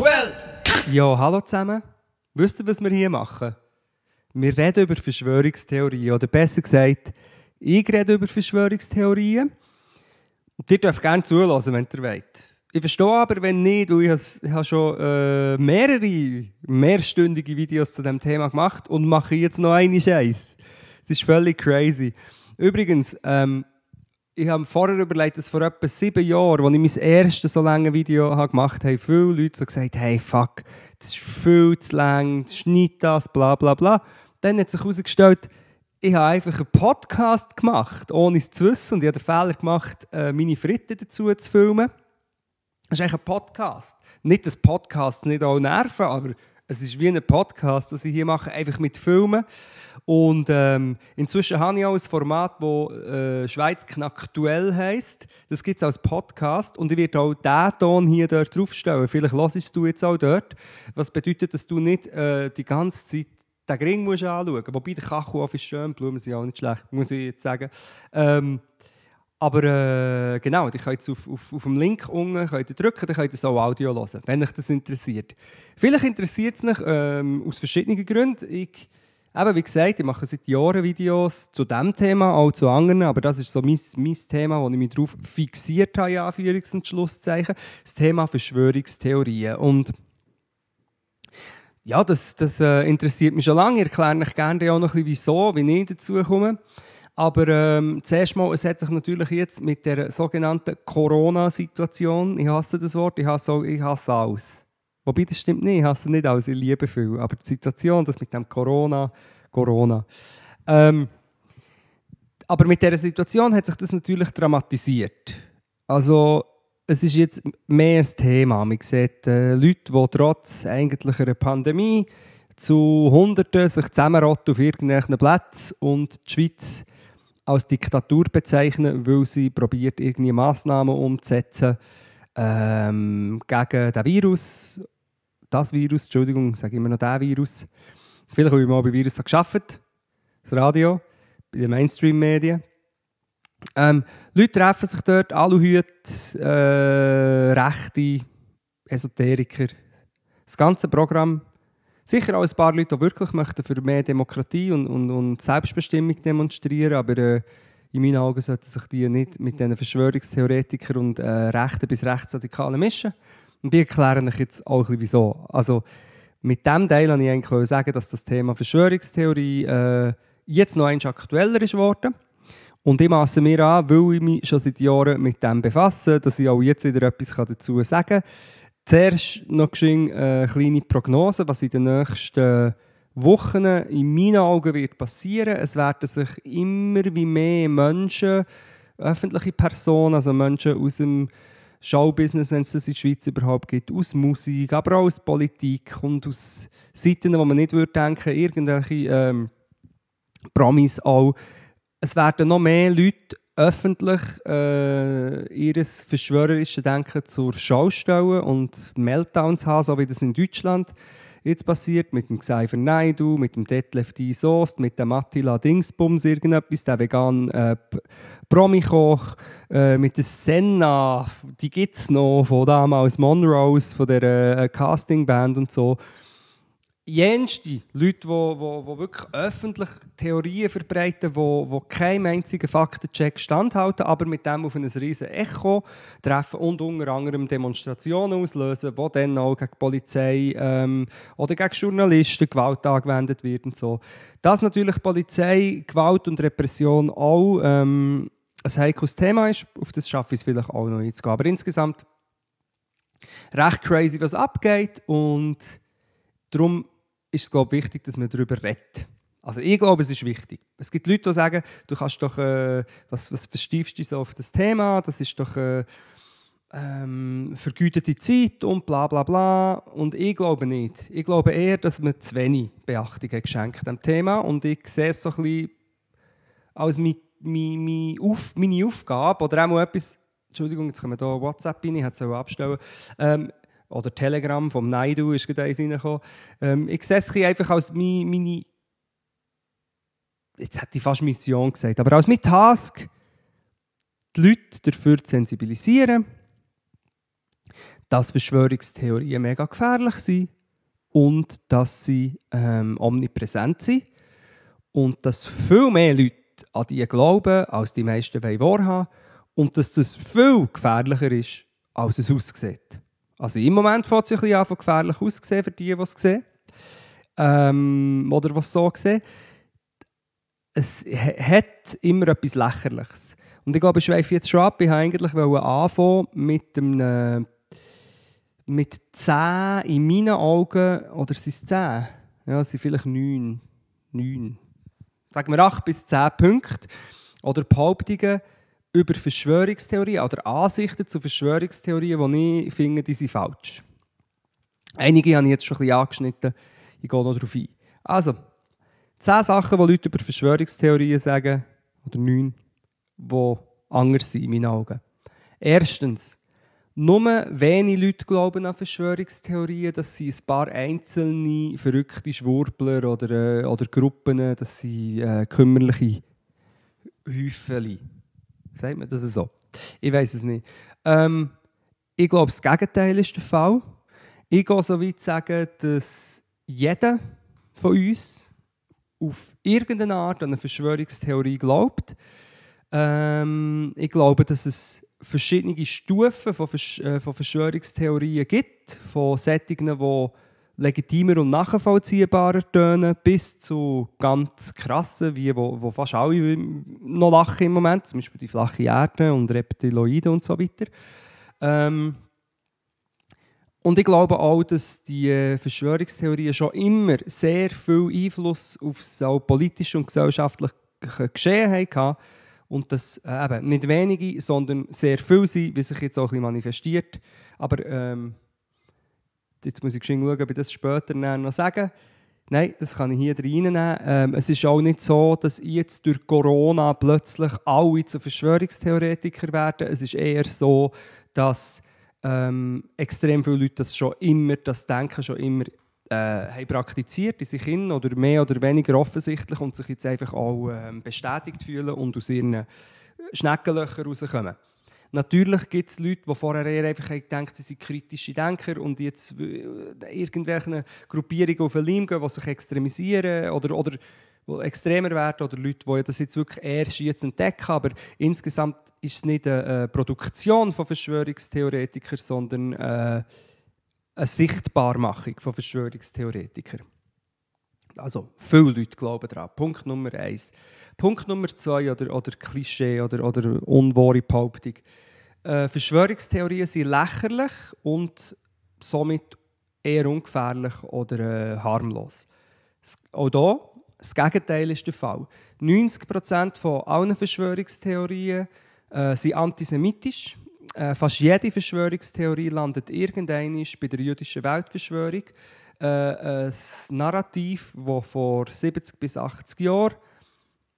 Inschaktuell! Ja, hallo zusammen. Wisst ihr, was wir hier machen? Wir reden über Verschwörungstheorien. Oder besser gesagt, ich rede über Verschwörungstheorien. Und ihr dürft gerne zuhören, wenn ihr wollt. Ich verstehe aber, wenn nicht, ich habe schon äh, mehrere, mehrstündige Videos zu diesem Thema gemacht und mache jetzt noch eine Scheiß. Das ist völlig crazy. Übrigens, ähm, ich habe vorher überlegt, dass vor etwa sieben Jahren, als ich mein erstes so langes Video gemacht habe, viele Leute so gesagt hey, fuck, das ist viel zu lang, schneid das, bla bla bla. Dann hat sich herausgestellt, ich habe einfach einen Podcast gemacht, ohne es zu wissen. Und ich habe den Fehler gemacht, äh, meine Fritten dazu zu filmen. Das ist eigentlich ein Podcast. Nicht das Podcast, nicht auch Nerven, aber es ist wie ein Podcast, das ich hier mache, einfach mit Filmen. Und ähm, inzwischen habe ich auch ein Format, das äh, Schweiz Knacktuell heisst. Das gibt es als Podcast und ich werde auch diesen Ton hier dort draufstellen. Vielleicht hörst du jetzt auch dort. Was bedeutet, dass du nicht äh, die ganze Zeit den Ring musst anschauen musst. Wobei der Kachelofen ist schön, Blumen sind auch nicht schlecht, muss ich jetzt sagen. Ähm, aber äh, genau, ihr könnt auf, auf, auf dem Link unten könnt drücken, dann könnt ihr so Audio hören, wenn euch das interessiert. Vielleicht interessiert es mich ähm, aus verschiedenen Gründen. Ich, eben, wie gesagt, ich mache seit Jahren Videos zu diesem Thema, auch zu anderen, aber das ist so mein, mein Thema, wo ich mich darauf fixiert habe, in Anführungs- und Schlusszeichen, das Thema Verschwörungstheorien. Und ja, das, das äh, interessiert mich schon lange. Ich erkläre euch gerne auch noch ein bisschen, wieso, wie ich dazu komme. Aber ähm, zuerst mal, es hat sich natürlich jetzt mit der sogenannten Corona-Situation, ich hasse das Wort, ich hasse, auch, ich hasse alles. Wobei, das stimmt nicht, ich hasse nicht alles, ich liebe viel. Aber die Situation, das mit dem Corona, Corona. Ähm, aber mit dieser Situation hat sich das natürlich dramatisiert. Also, es ist jetzt mehr ein Thema. Man sieht äh, Leute, die trotz eigentlich einer Pandemie zu Hunderten sich zusammenrotten auf irgendwelchen Plätzen und die Schweiz als Diktatur bezeichnen, weil sie probiert, irgendwie Massnahmen umzusetzen ähm, gegen den Virus. Das Virus, Entschuldigung, sage immer noch der Virus. Vielleicht habe ich mal bei Virus geschafft, das Radio, bei den Mainstream-Medien. Ähm, Leute treffen sich dort, Aluhüte, äh, Rechte, Esoteriker. Das ganze Programm Sicher auch ein paar Leute, die wirklich möchten für mehr Demokratie und, und, und Selbstbestimmung demonstrieren, aber äh, in meinen Augen sollten sich die nicht mit diesen Verschwörungstheoretikern und äh, Rechten bis Rechtsradikalen mischen. Und ich erkläre euch jetzt auch ein bisschen wieso. Also, mit diesem Teil wollte ich eigentlich sagen, dass das Thema Verschwörungstheorie äh, jetzt noch eins aktueller ist geworden. Und ich maße mir an, weil ich mich schon seit Jahren mit dem befasse, dass ich auch jetzt wieder etwas dazu sagen kann. Zuerst noch eine äh, kleine Prognose, was in den nächsten Wochen in meinen Augen wird passieren. Es werden sich immer wie mehr Menschen, öffentliche Personen, also Menschen aus dem Showbusiness, wenn es das in der Schweiz überhaupt gibt, aus Musik, aber auch aus Politik und aus Seiten, wo man nicht würde denken, irgendwelche ähm, Promis auch. Es werden noch mehr Leute öffentlich äh, ihr verschwörerisches Denken zur Schau stellen und Meltdowns haben, so wie das in Deutschland jetzt passiert, mit dem Xaver Naidu, mit dem Detlef D. Soest, mit dem Attila Dingsbums, irgendetwas, der vegan äh, Promikoch, äh, mit der Senna, die gibt es noch, von damals Monrose, von der äh, Castingband und so jenste Leute, die, die, die wirklich öffentlich Theorien verbreiten, die, die keinem einzigen Faktencheck standhalten, aber mit dem auf ein riesen Echo treffen und unter anderem Demonstrationen auslösen, wo dann auch gegen Polizei ähm, oder gegen Journalisten Gewalt angewendet wird und so. Dass natürlich Polizei, Gewalt und Repression auch ähm, ein heikles Thema ist, auf das schaffe ich es vielleicht auch noch einzugehen. Aber insgesamt recht crazy, was abgeht und darum ist es glaube wichtig, dass man darüber redet. Also ich glaube, es ist wichtig. Es gibt Leute, die sagen, du kannst doch, äh, was, was verstiefst du so auf das Thema, das ist doch äh, ähm, vergütete Zeit und bla bla bla. Und ich glaube nicht. Ich glaube eher, dass man zu wenig Beachtung hat geschenkt dem Thema und ich sehe es so ein bisschen als meine, meine, Auf, meine Aufgabe oder auch mal etwas, Entschuldigung, jetzt können wir hier WhatsApp rein, ich hätte es abstellen ähm, oder Telegram vom Naidu ist gerade eins reingekommen. Ähm, ich sehe es einfach als meine, meine, jetzt hätte ich fast Mission gesagt, aber als mein Task, die Leute dafür zu sensibilisieren, dass Verschwörungstheorien mega gefährlich sind und dass sie ähm, omnipräsent sind und dass viel mehr Leute an die glauben, als die meisten wahrhaben und dass das viel gefährlicher ist, als es aussieht. Also im Moment fängt es ein bisschen an, gefährlich auszusehen für die, die es sehen. Ähm, oder was so sehen. Es hat immer etwas Lächerliches. Und ich glaube, ich schweife jetzt schon ab. Ich wollte eigentlich anfangen mit einem mit 10 in meinen Augen, oder sind es 10? Ja, es sind vielleicht 9. 9. Sagen wir 8 bis 10 Punkte. Oder Behauptungen über Verschwörungstheorien oder Ansichten zu Verschwörungstheorien, die ich finde, die sind falsch. Einige habe ich jetzt schon ein bisschen angeschnitten. Ich gehe noch darauf ein. Also, 10 Sachen, die Leute über Verschwörungstheorien sagen, oder 9, die anders sind in meinen Augen. Erstens, nur wenige Leute glauben an Verschwörungstheorien, dass sie ein paar einzelne verrückte Schwurbler oder, äh, oder Gruppen, dass sie äh, kümmerliche Häufchen. Sagt man das so? Ich weiß es nicht. Ähm, ich glaube, das Gegenteil ist der Fall. Ich gehe so weit zu sagen, dass jeder von uns auf irgendeine Art an eine Verschwörungstheorie glaubt. Ähm, ich glaube, dass es verschiedene Stufen von, Versch äh, von Verschwörungstheorien gibt, von Settingen, die legitimer und nachvollziehbarer tönen, bis zu ganz krassen, wie wo, wo fast alle noch lachen im Moment, zum Beispiel die flache Erde und Reptiloiden und so weiter. Ähm, und ich glaube auch, dass die Verschwörungstheorien schon immer sehr viel Einfluss auf das politische und gesellschaftliche Geschehen hatten und dass äh, eben nicht wenige, sondern sehr viele sind, wie sich jetzt auch ein bisschen manifestiert. Aber ähm, jetzt muss ich schauen, ob ich das später noch sagen Nein, das kann ich hier reinnehmen. Ähm, es ist auch nicht so, dass jetzt durch Corona plötzlich alle zu Verschwörungstheoretiker werden. Es ist eher so, dass ähm, extrem viele Leute das schon immer, das Denken schon immer äh, haben praktiziert in sich hin oder mehr oder weniger offensichtlich und sich jetzt einfach auch äh, bestätigt fühlen und aus ihren Schneckenlöchern rauskommen. Natürlich gibt es Leute, die vorher eher einfach gedacht sie sind kritische Denker und jetzt äh, irgendwelche Gruppierungen auf den Leim gehen, die sich extremisieren oder, oder extremer werden oder Leute, die das jetzt wirklich erst jetzt entdecken. Aber insgesamt ist es nicht eine Produktion von Verschwörungstheoretikern, sondern äh, eine Sichtbarmachung von Verschwörungstheoretikern. Also, viele Leute glauben daran. Punkt Nummer eins. Punkt Nummer zwei oder, oder Klischee oder, oder unwahre Behauptung. Äh, Verschwörungstheorien sind lächerlich und somit eher ungefährlich oder äh, harmlos. Auch hier, das Gegenteil ist der Fall. 90% von allen Verschwörungstheorien äh, sind antisemitisch äh, fast jede Verschwörungstheorie landet irgendwann bei der jüdischen Weltverschwörung. Äh, ein Narrativ, das vor 70 bis 80 Jahren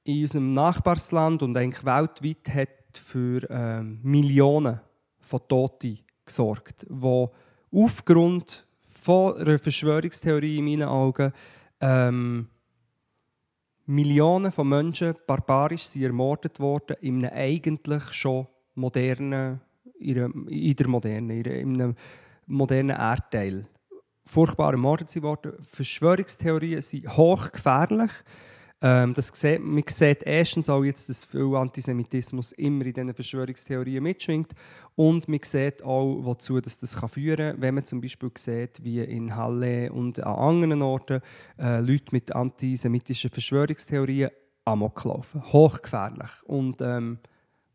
in unserem Nachbarsland und eigentlich weltweit hat für äh, Millionen von Toten gesorgt, wo aufgrund von einer Verschwörungstheorie in meinen Augen ähm, Millionen von Menschen barbarisch sind ermordet worden in einem eigentlich schon modernen in der Moderne, in einem modernen Erdteil. Furchtbare Morde sind worden. Verschwörungstheorien sind hochgefährlich. Ähm, das sieht, man sieht erstens auch jetzt, dass viel Antisemitismus immer in diesen Verschwörungstheorien mitschwingt. Und man sieht auch, wozu dass das kann führen kann, wenn man zum Beispiel sieht, wie in Halle und an anderen Orten äh, Leute mit antisemitischen Verschwörungstheorien amok laufen. Hochgefährlich. Und ähm,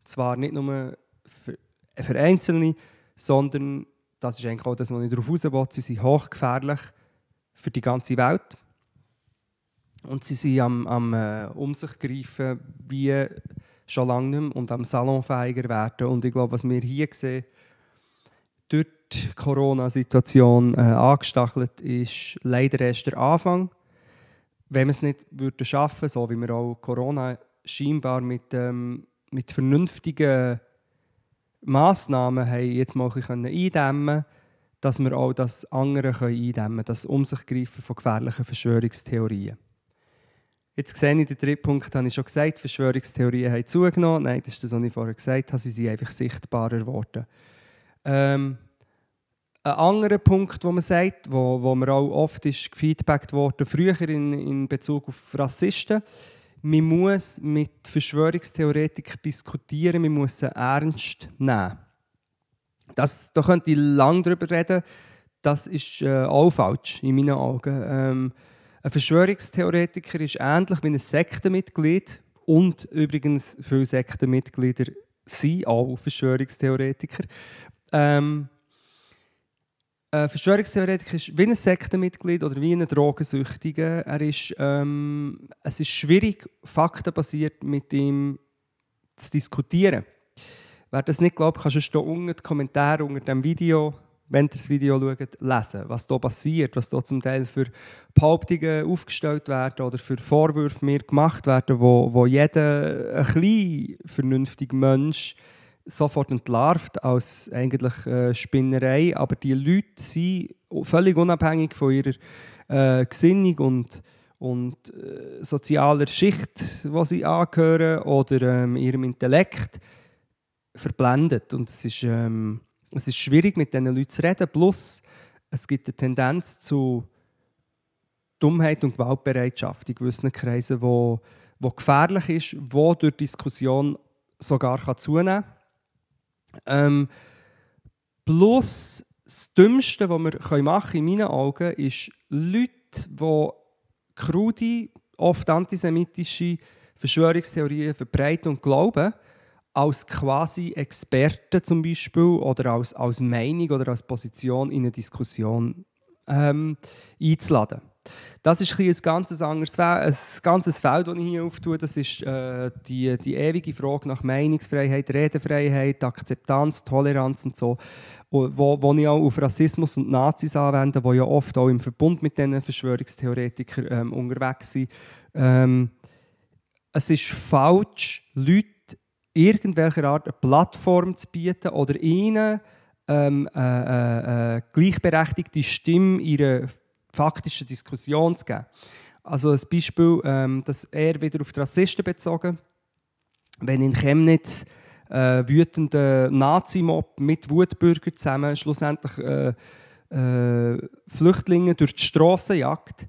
zwar nicht nur für für Einzelne, sondern das ist eigentlich auch das, was ich darauf raus sie sind hochgefährlich für die ganze Welt. Und sie sind am, am äh, um sich greifen, wie schon lange nicht mehr, und am salonfähiger werden. Und ich glaube, was wir hier sehen, durch die Corona-Situation äh, angestachelt, ist leider erst der Anfang. Wenn wir es nicht würden schaffen, so wie wir auch Corona scheinbar mit, ähm, mit vernünftigen Massnahmen haben jetzt mal ein bisschen eindämmen dass wir auch das andere eindämmen können, das Um sich greifen von gefährlichen Verschwörungstheorien. Jetzt sehe ich, den dritten Punkt habe ich schon gesagt, Verschwörungstheorien haben zugenommen. Nein, das ist das, was ich vorher gesagt habe, sie sind einfach sichtbarer geworden. Ähm, Ein anderer Punkt, wo man sagt, wo, wo mir auch oft ist gefeedbackt wurde, früher in, in Bezug auf Rassisten, man muss mit Verschwörungstheoretikern diskutieren, man muss sie ernst nehmen. Das, da könnte ich lange darüber reden, das ist äh, auch falsch in meinen Augen. Ähm, ein Verschwörungstheoretiker ist ähnlich wie ein Sektenmitglied und übrigens viele Sektenmitglieder sind auch Verschwörungstheoretiker. Ähm, ein Verschwörungstheoretiker ist wie ein Sektenmitglied oder wie ein Drogensüchtiger. Er ist, ähm, es ist schwierig, faktenbasiert mit ihm zu diskutieren. Wer das nicht glaubt, kann schon unten die Kommentare unter dem Video wenn ihr das Video schaut, lesen, was hier passiert, was hier zum Teil für Behauptungen aufgestellt werden oder für Vorwürfe mir gemacht werden, wo, wo jeder ein klein vernünftiger Mensch sofort entlarvt als eigentlich äh, Spinnerei. Aber die Leute sind völlig unabhängig von ihrer äh, Gesinnung und, und äh, sozialer Schicht, wo sie angehören, oder ähm, ihrem Intellekt verblendet. Und es ist... Ähm, es ist schwierig, mit diesen Leuten zu reden. Plus, es gibt eine Tendenz zu Dummheit und Gewaltbereitschaft in gewissen Kreisen, wo, wo gefährlich ist, wo durch Diskussion sogar kann zunehmen kann. Ähm, plus, das Dümmste, was wir machen können, in meinen Augen, ist Leute, die krude, oft antisemitische Verschwörungstheorien verbreiten und glauben, als quasi Experte zum Beispiel oder als, als Meinung oder als Position in eine Diskussion ähm, einzuladen. Das ist ein, ganz anderes ein ganzes Feld, das ich hier auftue. Das ist äh, die, die ewige Frage nach Meinungsfreiheit, Redefreiheit, Akzeptanz, Toleranz und so, wo, wo ich auch auf Rassismus und Nazis anwende, die ja oft auch im Verbund mit diesen Verschwörungstheoretikern ähm, unterwegs sind. Ähm, es ist falsch, Leute irgendwelcher Art eine Plattform zu bieten oder ihnen ähm, äh, äh, äh, gleichberechtigte Stimme ihrer faktischen Diskussion zu geben. Also ein Beispiel, ähm, das eher wieder auf die Rassisten bezogen. Wenn in Chemnitz äh, wütende Nazi-Mob mit Wutbürgern zusammen schlussendlich äh, äh, Flüchtlinge durch die Straßen jagt,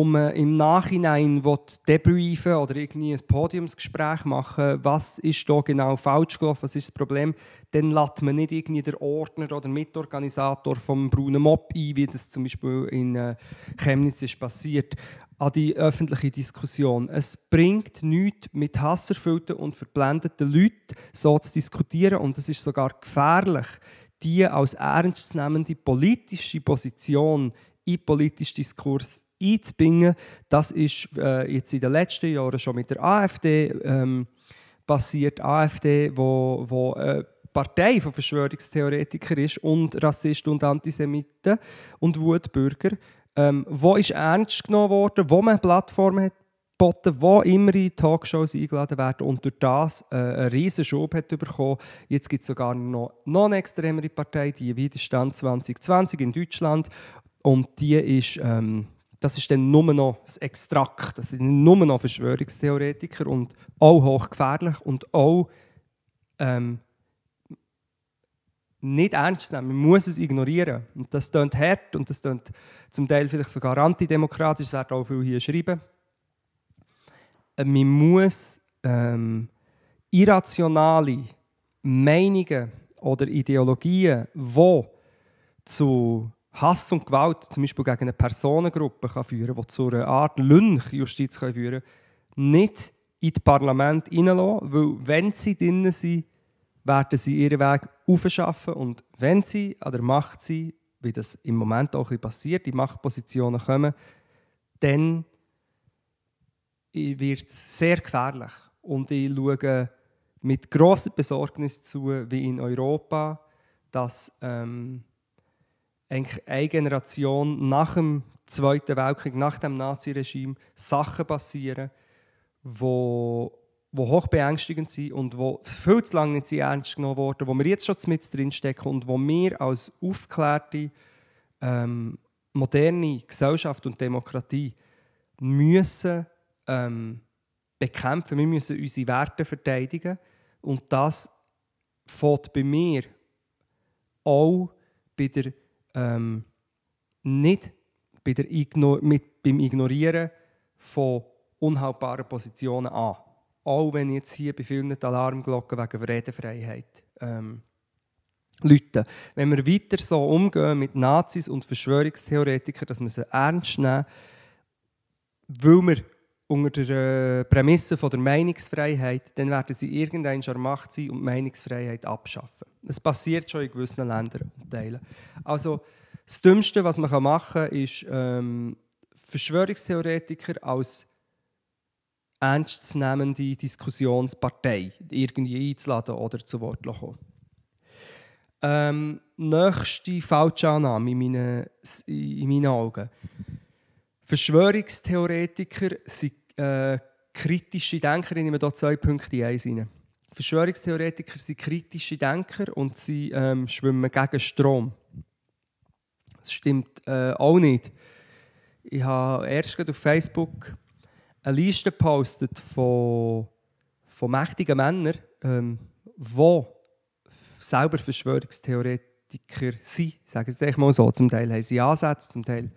um äh, im Nachhinein debriefen oder irgendwie ein Podiumsgespräch machen, was ist da genau falsch gelaufen, was ist das Problem, dann lädt man nicht irgendwie der Ordner oder Mitorganisator vom braunen Mob ein, wie das zum Beispiel in äh, Chemnitz ist passiert, an die öffentliche Diskussion. Es bringt nichts, mit hasserfüllten und verblendeten Leuten so zu diskutieren und es ist sogar gefährlich, die als ernstzunehmende politische Position in politischen Diskurs einzubinden. Das ist äh, jetzt in den letzten Jahren schon mit der AfD ähm, passiert. AfD, wo, wo äh, Partei von Verschwörungstheoretikern ist und Rassisten und Antisemiten und Wutbürger, ähm, wo ist ernst genommen worden, wo man Plattformen hat geboten, wo immer in Talkshows eingeladen werden und durch das äh, einen riesen Schub hat bekommen. Jetzt gibt es sogar noch, noch eine extremere Partei, die Widerstand 2020 in Deutschland und die ist ähm, das ist dann nur noch das Extrakt. Das sind nur noch Verschwörungstheoretiker und auch hochgefährlich und auch ähm, nicht ernst nehmen. Man muss es ignorieren. Und das klingt hart und das klingt zum Teil vielleicht sogar antidemokratisch. Das werden auch viele hier schreiben. Äh, man muss ähm, irrationale Meinungen oder Ideologien, die zu Hass und Gewalt zum Beispiel gegen eine Personengruppe kann führen kann, die zu einer Art Lynchjustiz führen kann, nicht in das Parlament hineinlassen, weil wenn sie drinnen sind, werden sie ihren Weg aufschaffen und wenn sie an der Macht sind, wie das im Moment auch passiert, in Machtpositionen kommen, dann wird es sehr gefährlich. Und ich schaue mit grosser Besorgnis zu, wie in Europa, dass ähm, eigentlich eine Generation nach dem Zweiten Weltkrieg, nach dem Naziregime, Sachen passieren, wo, wo hoch beängstigend sind und wo viel zu lange nicht ernst genommen wurden, wo wir jetzt schon mit drin stecken und wo wir als aufgeklärte, ähm, moderne Gesellschaft und Demokratie müssen ähm, bekämpfen. Wir müssen unsere Werte verteidigen und das fängt bei mir auch bei der ähm, nicht bei der Igno mit, beim Ignorieren von unhaltbaren Positionen an. Auch wenn jetzt hier bei vielen die Alarmglocken wegen Redefreiheit ähm, läuten. Wenn wir weiter so umgehen mit Nazis und Verschwörungstheoretikern, dass wir sie ernst nehmen, weil wir unter der Prämisse von der Meinungsfreiheit, dann werden sie irgendein an Macht sein und die Meinungsfreiheit abschaffen. Das passiert schon in gewissen Ländern und Teilen. Also das Dümmste, was man machen kann, ist ähm, Verschwörungstheoretiker als ernstzunehmende Diskussionspartei irgendwie einzuladen oder zu Wort zu kommen. Ähm, nächste Falschannahme in meinen, in meinen Augen. Verschwörungstheoretiker sind äh, kritische Denker. Ich nehme hier zwei Punkte in eins rein. Verschwörungstheoretiker sind kritische Denker und sie ähm, schwimmen gegen Strom. Das stimmt äh, auch nicht. Ich habe erst auf Facebook eine Liste gepostet von, von mächtigen Männern, ähm, die selber Verschwörungstheoretiker sind. Sagen Sie mal so. Zum Teil haben sie Ansätze, zum Teil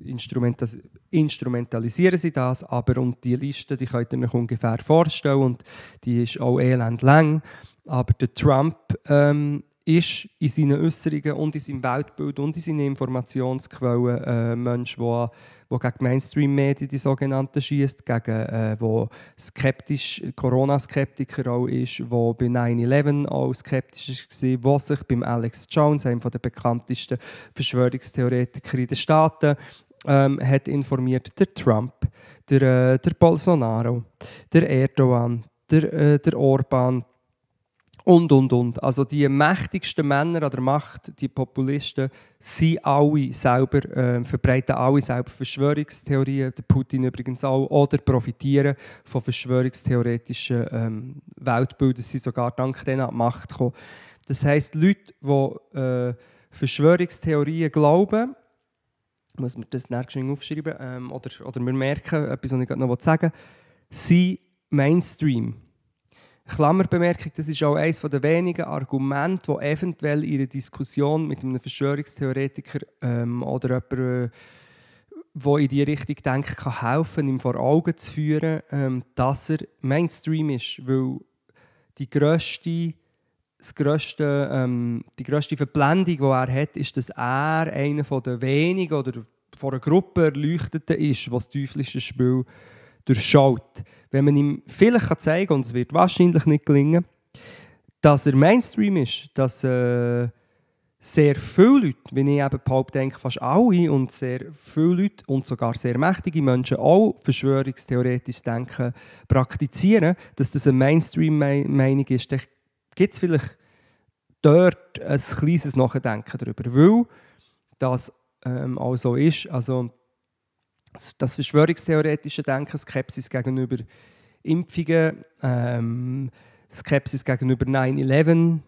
instrumentalisieren sie das, aber und die Liste, die könnt ihr euch ungefähr vorstellen und die ist auch elend lang. Aber der Trump ähm, ist in seinen Äußerungen und in seinem Weltbild und in seinen Informationsquellen ein äh, Mensch, der gegen Mainstream-Medien die sogenannten schießt, gegen äh, wo skeptisch Corona-Skeptiker auch ist, wo bei 9/11 auch skeptisch war, wo sich beim Alex Jones, einem der bekanntesten Verschwörungstheoretiker in den Staaten, ähm, hat informiert. Der Trump, der, äh, der Bolsonaro, der Erdogan, der, äh, der Orban, und, und, und. Also die mächtigsten Männer an der Macht, die Populisten, sind alle selber, äh, verbreiten alle selber Verschwörungstheorien, der Putin übrigens auch, oder profitieren von verschwörungstheoretischen ähm, Weltbildern, sind sogar dank denen an die Macht gekommen. Das heisst, Leute, die äh, Verschwörungstheorien glauben, muss man das nächstes aufschreiben, ähm, oder, oder wir merken, etwas, was ich noch sagen will, sind Mainstream. Klammerbemerkung, das ist auch eines der wenigen Argumente, die eventuell in einer Diskussion mit einem Verschwörungstheoretiker ähm, oder jemandem, der in diese Richtung denkt, kann helfen, ihm vor Augen zu führen, ähm, dass er Mainstream ist, weil die grösste, das grösste, ähm, die grösste Verblendung, die er hat, ist, dass er einer der wenigen oder von einer Gruppe Erleuchteten ist, was das teuflische Spiel durchschaut. Wenn man ihm vielleicht zeigen kann, und es wird wahrscheinlich nicht gelingen, dass er Mainstream ist, dass äh, sehr viele Leute, wie ich eben behaupte, denke fast alle und sehr viele Leute und sogar sehr mächtige Menschen auch verschwörungstheoretisch denken, praktizieren, dass das eine Mainstream-Meinung ist, dann gibt es vielleicht dort ein kleines Nachdenken darüber, weil das ähm, auch so ist. Also, das verschwörungstheoretische Denken, Skepsis gegenüber Impfungen, ähm, Skepsis gegenüber 9-11,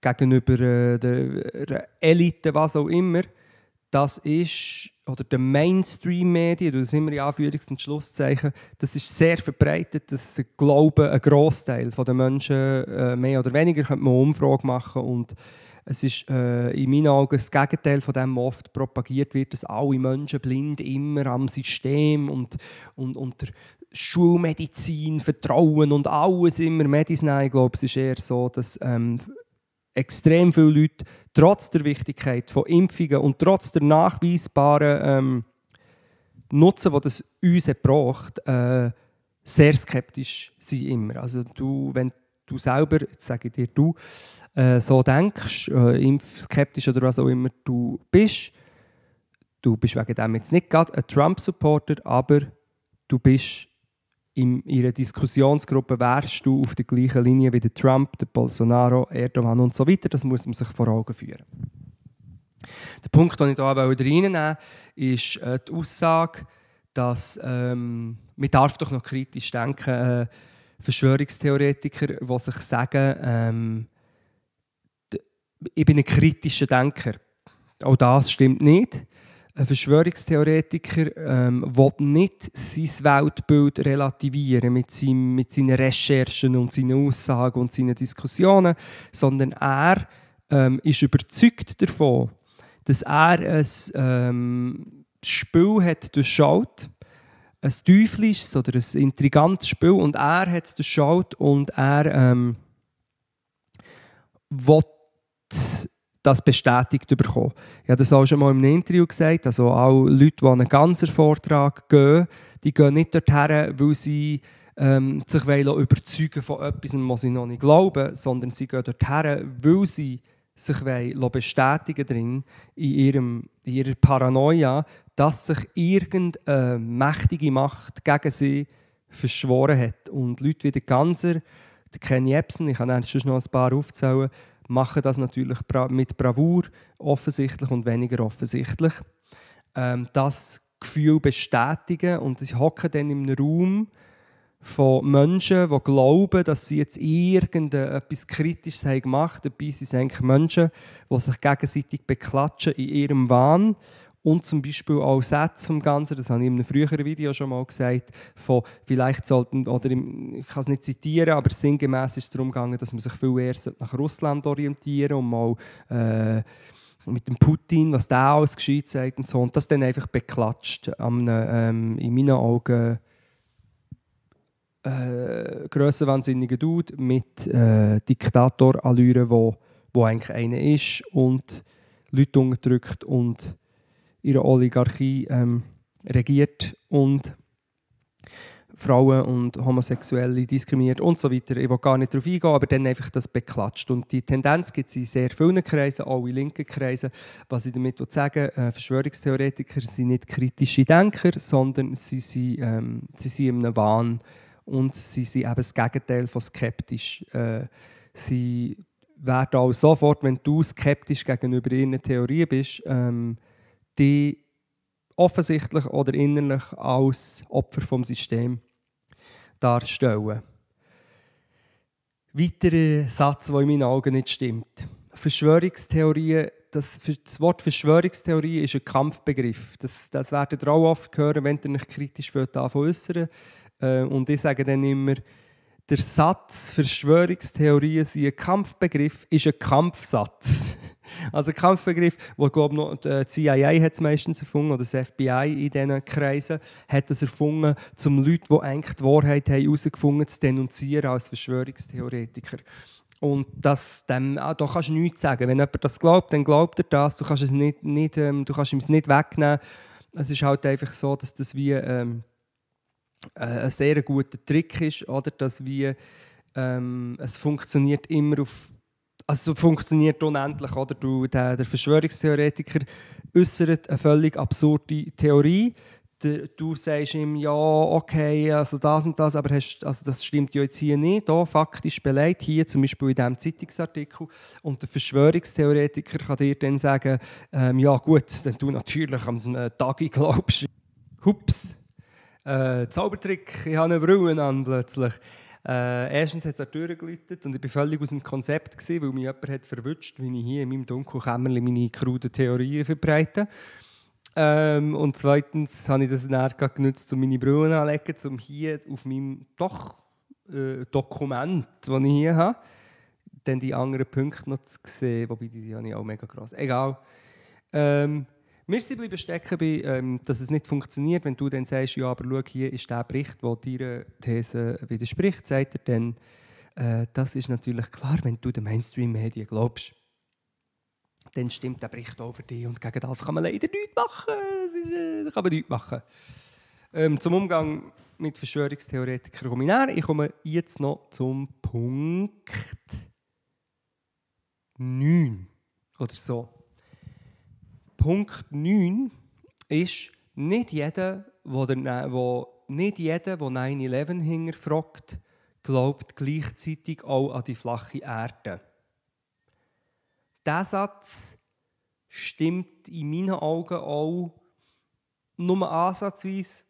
gegenüber äh, der Elite, was auch immer, das ist, oder der Mainstream-Medien, das immer in Anführungs- und Schlusszeichen, das ist sehr verbreitet, das glauben ein Großteil der Menschen, äh, mehr oder weniger, könnte man eine Umfrage machen und es ist äh, in meinen Augen das Gegenteil von dem, was oft propagiert wird, dass alle Menschen blind immer am System und, und, und der Schulmedizin vertrauen und alles immer Medizin. Ich glaube, es ist eher so, dass ähm, extrem viele Leute trotz der Wichtigkeit von Impfungen und trotz der nachweisbaren ähm, Nutzen, die das uns braucht, äh, sehr skeptisch sind immer. Also du, wenn du selber, jetzt sage ich dir du, äh, so denkst, äh, impfskeptisch oder was auch immer du bist, du bist wegen dem jetzt nicht gerade ein Trump-Supporter, aber du bist in ihrer Diskussionsgruppe wärst du auf der gleichen Linie wie der Trump, der Bolsonaro, Erdogan und so weiter. Das muss man sich vor Augen führen. Der Punkt, den ich hier reinnehmen will, ist äh, die Aussage, dass ähm, man darf doch noch kritisch denken, äh, Verschwörungstheoretiker, die sich sagen, ähm, ich bin ein kritischer Denker. Auch das stimmt nicht. Ein Verschwörungstheoretiker ähm, will nicht sein Weltbild relativieren mit, seinem, mit seinen Recherchen und seinen Aussagen und seinen Diskussionen, sondern er ähm, ist überzeugt davon, dass er ein ähm, Spiel hat durchschaut ein teuflisches oder ein intrigantes Spiel und er hat es durchschaut und er ähm, will das bestätigt bekommen. Ich habe das auch schon mal im Interview gesagt, also auch Leute, die an einen ganzen Vortrag gehen, die gehen nicht dorthin, weil sie ähm, sich überzeugen von etwas, was sie noch nicht glauben, sondern sie gehen dorthin, weil sie sich bestätigen drin in, ihrem, in ihrer Paranoia, dass sich irgendeine mächtige Macht gegen sie verschworen hat. Und Leute wie der Ganser, der Ken Jebsen, ich kann schon noch ein paar aufzählen, machen das natürlich mit Bravour offensichtlich und weniger offensichtlich. Ähm, das Gefühl bestätigen und sie hocken dann im Raum von Menschen, die glauben, dass sie jetzt irgendetwas Kritisches haben gemacht haben. Dabei sind es eigentlich Menschen, die sich gegenseitig beklatschen in ihrem Wahn. Und zum Beispiel auch Sätze vom Ganzen, das habe ich in einem früheren Video schon mal gesagt, von vielleicht sollten, oder ich kann es nicht zitieren, aber sinngemäß ist es darum gegangen, dass man sich viel eher nach Russland orientieren und mal äh, mit dem Putin, was der alles gescheit sagt und so. Und das dann einfach beklatscht. An ähm, in meinen Augen äh, grössenwahnsinniger Dude mit äh, Diktator-Allüren, wo, wo eigentlich einer ist und Leute unterdrückt und ihre Oligarchie ähm, regiert und Frauen und Homosexuelle diskriminiert und so weiter. Ich will gar nicht darauf eingehen, aber dann einfach das beklatscht. Und die Tendenz gibt es in sehr vielen Kreisen, auch in linken Kreisen. Was ich damit sagen will, äh, Verschwörungstheoretiker sind nicht kritische Denker, sondern sie sind, ähm, sie sind in einem Wahn und sie sind eben das Gegenteil von skeptisch. Äh, sie werden auch sofort, wenn du skeptisch gegenüber ihren Theorien bist, ähm, die offensichtlich oder innerlich als Opfer vom System darstellen. Weiterer Satz, der in meinen Augen nicht stimmt. Verschwörungstheorien, das, das Wort Verschwörungstheorie ist ein Kampfbegriff. Das, das werdet ihr auch oft hören, wenn ihr euch kritisch äußern äh, Und ich sage dann immer, der Satz Verschwörungstheorien sind ein Kampfbegriff, ist ein Kampfsatz. Also Kampfbegriff, wo glaube noch die CIA hat es meistens erfunden oder das FBI in diesen Kreisen hat es erfunden, um Leute, die eigentlich die Wahrheit haben herausgefunden zu denunzieren als Verschwörungstheoretiker. Und das, dem, ah, da kannst du nichts sagen. Wenn jemand das glaubt, dann glaubt er das. Du kannst, es nicht, nicht, ähm, du kannst ihm es nicht wegnehmen. Es ist halt einfach so, dass das wie ähm, äh, ein sehr guter Trick ist, oder? dass wie, ähm, es funktioniert immer auf also funktioniert unendlich, oder? Du, der, der Verschwörungstheoretiker äußert eine völlig absurde Theorie. du sagst ihm, ja, okay, also das und das, aber hast, also das stimmt ja jetzt hier nicht, da faktisch beleidigt, hier zum Beispiel in diesem Zeitungsartikel. Und der Verschwörungstheoretiker kann dir dann sagen, ähm, ja gut, wenn du natürlich am äh, Tag glaubst. Hups, äh, Zaubertrick, ich habe eine Brille an plötzlich. Äh, erstens hat es an die Tür geläutet und ich war völlig aus dem Konzept, gewesen, weil mich jemand hat verwünscht, wie ich hier in meinem dunklen Kämmerchen meine kruden Theorien verbreite. Ähm, und zweitens habe ich das dann genutzt, um meine Brille anzulegen, um hier auf meinem doch äh, Dokument, das ich hier habe, dann die anderen Punkte noch zu sehen, wobei die habe ich auch mega krass. Egal. Ähm, wir sind bleiben stecken bei, ähm, dass es nicht funktioniert. Wenn du dann sagst, ja, aber schau, hier ist der Bericht, der deiner These widerspricht, sagt er dann, äh, das ist natürlich klar, wenn du den Mainstream-Medien glaubst. Dann stimmt der Bericht auch für dich und gegen das kann man leider nichts machen. Das, ist, äh, das kann man nichts machen. Ähm, zum Umgang mit Verschwörungstheoretikern komme ich näher. Ich komme jetzt noch zum Punkt 9 oder so. Punkt 9 ist, nicht jeder, der, wo, nicht jeder, der 9-11 hinterfragt, glaubt gleichzeitig auch an die flache Erde. Dieser Satz stimmt in meinen Augen auch nur ansatzweise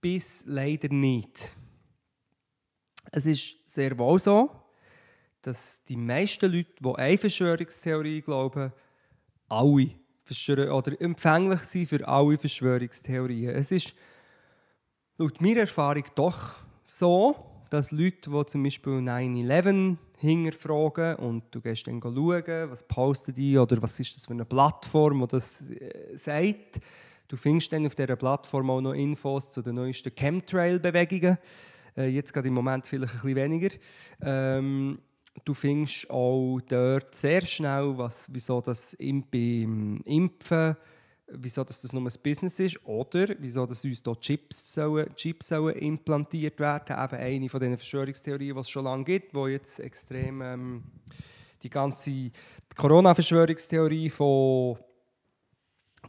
bis leider nicht. Es ist sehr wohl so, dass die meisten Leute, die eine Verschwörungstheorie glauben, alle oder empfänglich sind für alle Verschwörungstheorien. Es ist laut meiner Erfahrung doch so, dass Leute, die zum Beispiel 9-11 hinterfragen und du gehst dann schauen, was posten die oder was ist das für eine Plattform, die das äh, sagt. Du findest dann auf dieser Plattform auch noch Infos zu den neuesten Chemtrail-Bewegungen. Äh, jetzt gerade im Moment vielleicht ein bisschen weniger. Ähm, du findest auch dort sehr schnell, was, wieso das beim Impfen wieso das, das nur ein Business ist oder wieso dass uns hier Chips, sollen, Chips sollen implantiert werden Eben eine von diesen Verschwörungstheorien, die es schon lange gibt, wo jetzt extrem ähm, die ganze Corona-Verschwörungstheorie von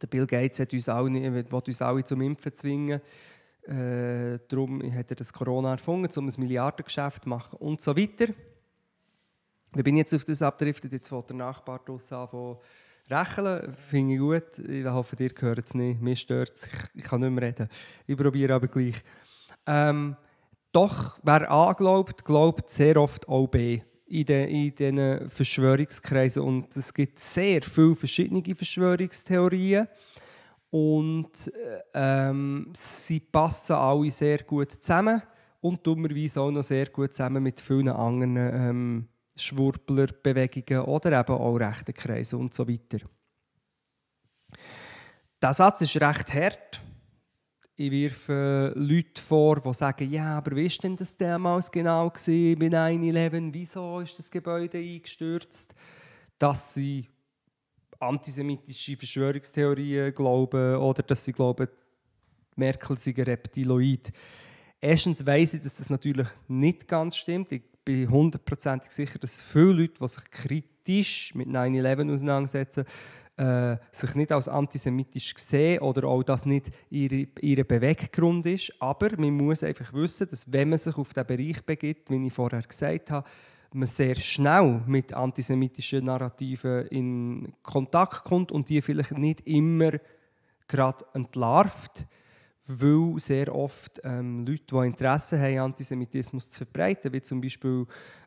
der Bill Gates hat uns alle, will uns alle zum Impfen zwingen. Äh, darum hat er das Corona erfunden, um ein Milliardengeschäft zu machen und so weiter. Wie bin ich jetzt auf das abgedriftet? Jetzt will der Nachbar draussen anfangen Rächeln finde ich gut. Ich hoffe, ihr hört es nicht. Mir stört es. Ich kann nicht mehr reden. Ich probiere aber gleich. Ähm, doch, wer A glaubt, glaubt sehr oft auch B in, den, in diesen Verschwörungskreisen. Und es gibt sehr viele verschiedene Verschwörungstheorien. Und ähm, sie passen alle sehr gut zusammen und dummerweise auch noch sehr gut zusammen mit vielen anderen ähm, Schwurblerbewegungen oder eben auch rechten Kreise und so weiter. Der Satz ist recht hart. Ich wirfe Leute vor, die sagen, ja, aber wie war denn das damals genau bei 9-11? Wieso ist das Gebäude eingestürzt? Dass sie antisemitische Verschwörungstheorien glauben oder dass sie glauben, Merkel sei ein Reptiloid. Erstens weiss ich, dass das natürlich nicht ganz stimmt. Ich bin hundertprozentig sicher, dass viele Leute, die sich kritisch mit 9-11 auseinandersetzen, äh, sich nicht als antisemitisch sehen oder auch das nicht ihre Beweggrund ist. Aber man muss einfach wissen, dass wenn man sich auf diesen Bereich begibt, wie ich vorher gesagt habe, man sehr schnell mit antisemitischen Narrativen in Kontakt kommt und die vielleicht nicht immer gerade entlarvt weil sehr oft ähm, Leute, die Interesse haben, Antisemitismus zu verbreiten, wie zum Beispiel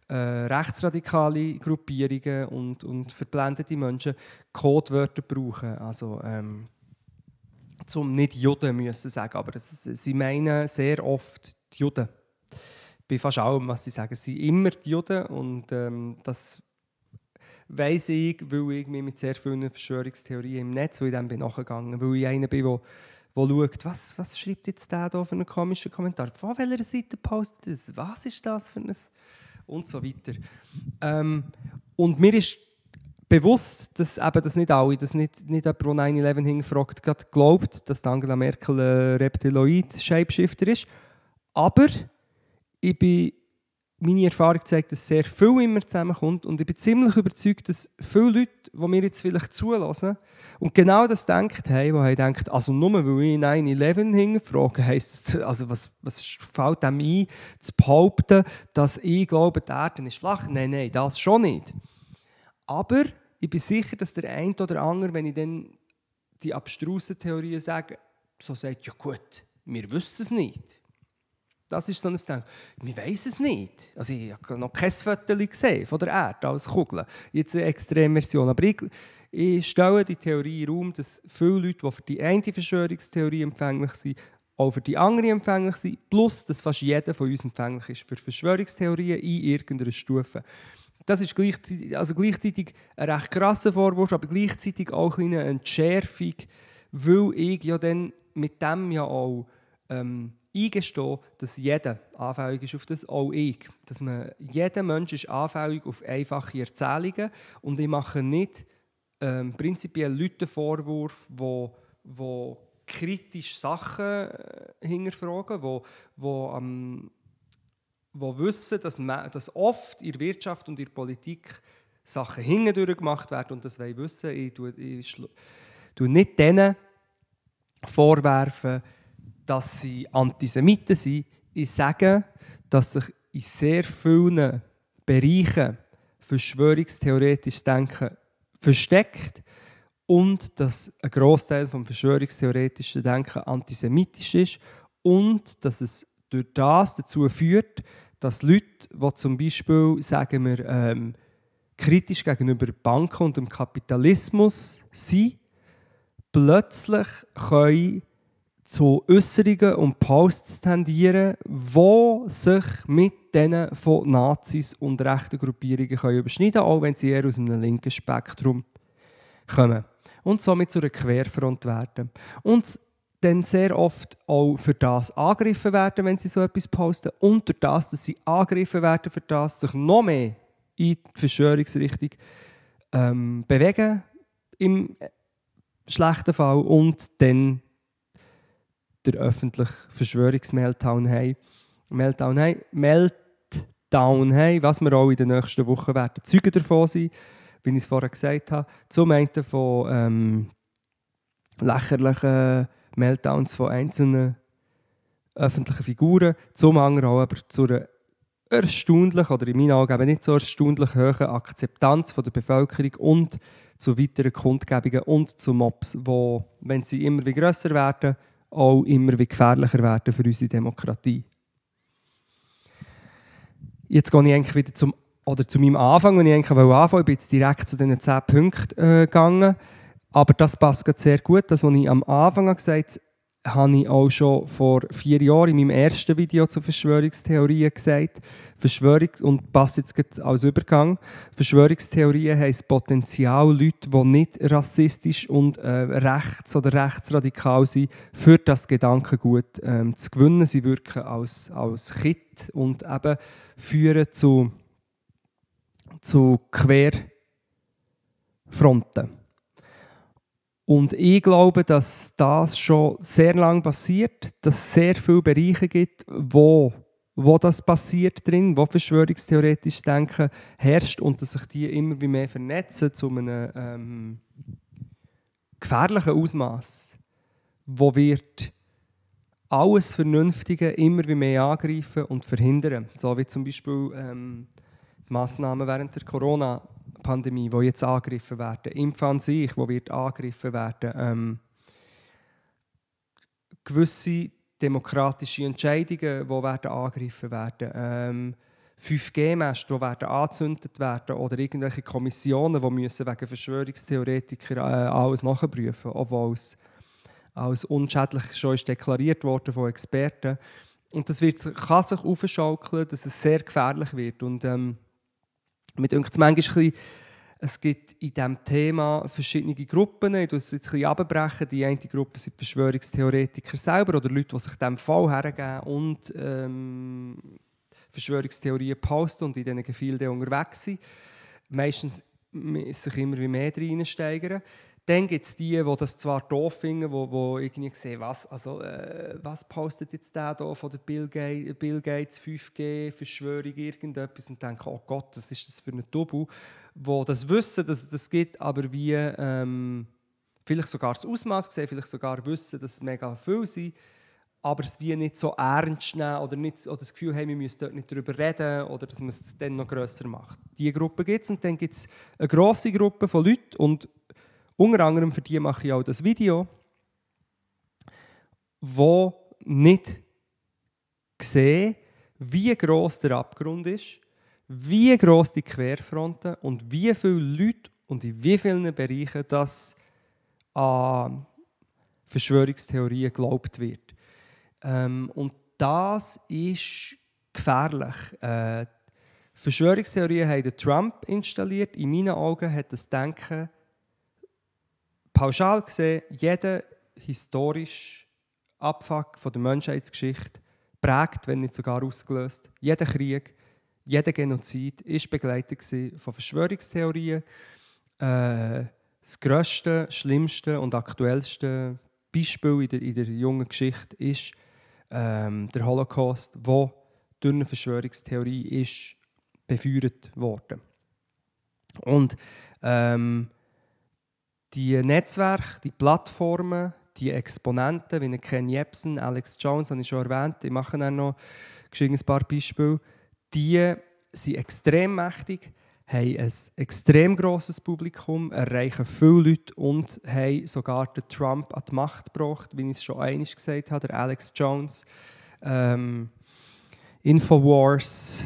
äh, rechtsradikale Gruppierungen und, und verblendete Menschen, Codewörter brauchen. Also, ähm, zum nicht Juden müssen sagen, aber es, sie meinen sehr oft die Juden. Bei fast allem, was sie sagen, sie sind immer die Juden und ähm, das weiß ich, weil ich mich mit sehr vielen Verschwörungstheorien im Netz, wo ich dann bin nachgegangen, weil ich einer bin, der wo schaut, was, was schreibt jetzt der da für einen komischen Kommentar? Von welcher Seite postet das? Was ist das für ein... Und so weiter. Ähm, und mir ist bewusst, dass eben das nicht alle, dass nicht, nicht jemand, der 9-11 hingefragt hat, glaubt, dass Angela Merkel ein Reptiloid-Shapeshifter ist. Aber ich bin meine Erfahrung zeigt, dass sehr viel immer zusammenkommt und ich bin ziemlich überzeugt, dass viele Leute, die mir jetzt vielleicht zulassen und genau das denkt haben, die haben gedacht, also nur weil ich 9-11 hinterfrage, heisst das, also was, was fällt dem ein, zu behaupten, dass ich glaube, die Erde ist flach? Nein, nein, das schon nicht. Aber ich bin sicher, dass der eine oder andere, wenn ich dann die abstrusen Theorien sage, so sagt, ja gut, wir wissen es nicht. Das ist so ein Ding. Wir wissen es nicht. Also ich habe noch kein Foto gesehen von der Erde als Kugel. Jetzt eine Extremversion. Aber ich, ich stelle die Theorie in Raum, dass viele Leute, die für die eine Verschwörungstheorie empfänglich sind, auch für die andere empfänglich sind. Plus, dass fast jeder von uns empfänglich ist für Verschwörungstheorien in irgendeiner Stufe. Das ist gleichzeitig, also gleichzeitig ein recht krasser Vorwurf, aber gleichzeitig auch eine Entschärfung, weil ich ja dann mit dem ja auch ähm, eingestehen, dass jeder anfällig ist auf das, auch ich. Dass man, jeder Mensch ist anfällig auf einfache Erzählungen und ich mache nicht ähm, prinzipiell Leute Vorwurf, wo, wo kritisch Sachen äh, hinterfragen, wo, wo, ähm, wo wissen, dass, man, dass oft in der Wirtschaft und in der Politik Sachen hingedurch gemacht werden und das wollen wissen. Ich tue, ich tue nicht denen vorwerfen, dass sie Antisemiten sind. Ich sage, dass sich in sehr vielen Bereichen verschwörungstheoretisches Denken versteckt und dass ein Großteil vom verschwörungstheoretischen Denken antisemitisch ist und dass es durch das dazu führt, dass Leute, die zum Beispiel, sagen wir, ähm, kritisch gegenüber Banken und dem Kapitalismus sind, plötzlich können zu Äußerungen und Posts tendieren, die sich mit denen von Nazis und rechten Gruppierungen können überschneiden können, auch wenn sie eher aus einem linken Spektrum kommen. Und somit zu einer Querfront werden. Und dann sehr oft auch für das angegriffen werden, wenn sie so etwas posten. Und durch das, dass sie angegriffen werden für das, sich noch mehr in die Verschwörungsrichtung ähm, bewegen, im schlechten Fall, und dann der öffentliche Verschwörungsmeltdown haben. Meltdown haben, Meltdown haben, was wir auch in den nächsten Wochen werden Zeugen davon sein, wie ich es vorher gesagt habe. Zum einen von ähm, lächerlichen Meltdowns von einzelnen öffentlichen Figuren, zum anderen auch aber zu einer erstaunlich oder in meinen Augen nicht so erstaunlich hohen Akzeptanz von der Bevölkerung und zu weiteren Kundgebungen und zu Mobs, wo, wenn sie immer wie grösser werden, auch immer wie gefährlicher werden für unsere Demokratie. Jetzt gehe ich eigentlich wieder zum, oder zu meinem Anfang, wenn ich eigentlich anfangen Ich bin jetzt direkt zu diesen 10 Punkten äh, gegangen. Aber das passt sehr gut. Das, was ich am Anfang gesagt habe, habe ich auch schon vor vier Jahren in meinem ersten Video zu Verschwörungstheorien gesagt. Verschwörung, und passt jetzt als Übergang. Verschwörungstheorien haben das Potenzial, Leute, die nicht rassistisch und äh, rechts- oder rechtsradikal sind, für das Gedankengut ähm, zu gewinnen. Sie wirken als, als Kit und eben führen zu, zu Querfronten. Und ich glaube, dass das schon sehr lange passiert, dass es sehr viele Bereiche gibt, wo, wo das passiert drin, wo verschwörungstheoretisches Denken herrscht und dass sich die immer mehr vernetzen zu einem ähm, gefährlichen Ausmaß, wo wird alles Vernünftige immer mehr angreifen und verhindern, so wie zum Beispiel ähm, die Massnahmen während der Corona Pandemie, die jetzt angegriffen werden, Impfen an sich, wo wird angegriffen werden, ähm, gewisse demokratische Entscheidungen, die werden angegriffen werden, ähm, 5G-Mäste, die werden angezündet werden oder irgendwelche Kommissionen, die müssen wegen Verschwörungstheoretiker äh, alles nachprüfen, obwohl es als unschädlich schon ist deklariert worden von Experten. Und das wird, kann sich aufschaukeln, dass es sehr gefährlich wird. Und ähm, mir denkt es manchmal, es gibt in diesem Thema verschiedene Gruppen. Ich es jetzt ein bisschen abbrechen. Die eine Gruppe sind Verschwörungstheoretiker selber oder Leute, die sich dem Fall hergeben und ähm, Verschwörungstheorien posten und in diesen Gefilden unterwegs sind. Meistens sich immer mehr reinsteigern. Dann gibt es die, die das zwar doof finden, die, die irgendwie sehen, was, also, äh, was postet jetzt der da von der Bill, Gates, Bill Gates 5G-Verschwörung, irgendetwas und denken, oh Gott, was ist das für ein Double, wo das wissen, dass es das gibt, aber wie ähm, vielleicht sogar das Ausmaß sehen, vielleicht sogar wissen, dass es mega viel sind, aber es wie nicht so ernst nehmen oder, nicht, oder das Gefühl haben, wir müssen dort nicht darüber reden oder dass man es dann noch grösser macht. Diese Gruppe gibt es und dann gibt es eine grosse Gruppe von Leuten und unter anderem für die mache ich auch das Video, wo nicht sehen, wie groß der Abgrund ist, wie groß die Querfronten und wie viele Leute und in wie vielen Bereichen das an Verschwörungstheorien geglaubt wird. Ähm, und das ist gefährlich. Äh, Verschwörungstheorien haben Trump installiert. In meinen Augen hat das Denken pauschal gesehen, jeder historische Abfuck von der Menschheitsgeschichte prägt, wenn nicht sogar ausgelöst. Jeder Krieg, jeder Genozid ist begleitet von Verschwörungstheorien. Äh, das grösste, schlimmste und aktuellste Beispiel in der, in der jungen Geschichte ist ähm, der Holocaust, wo durch eine Verschwörungstheorie ist befeuert worden. Und ähm, die Netzwerke, die Plattformen, die Exponenten, wie Ken Jebsen, Alex Jones, habe ich schon erwähnt, ich mache dann noch ein paar Beispiele, die sind extrem mächtig, haben ein extrem grosses Publikum, erreichen viele Leute und haben sogar den Trump an die Macht gebracht, wie ich es schon einmal gesagt habe, der Alex Jones, ähm, Infowars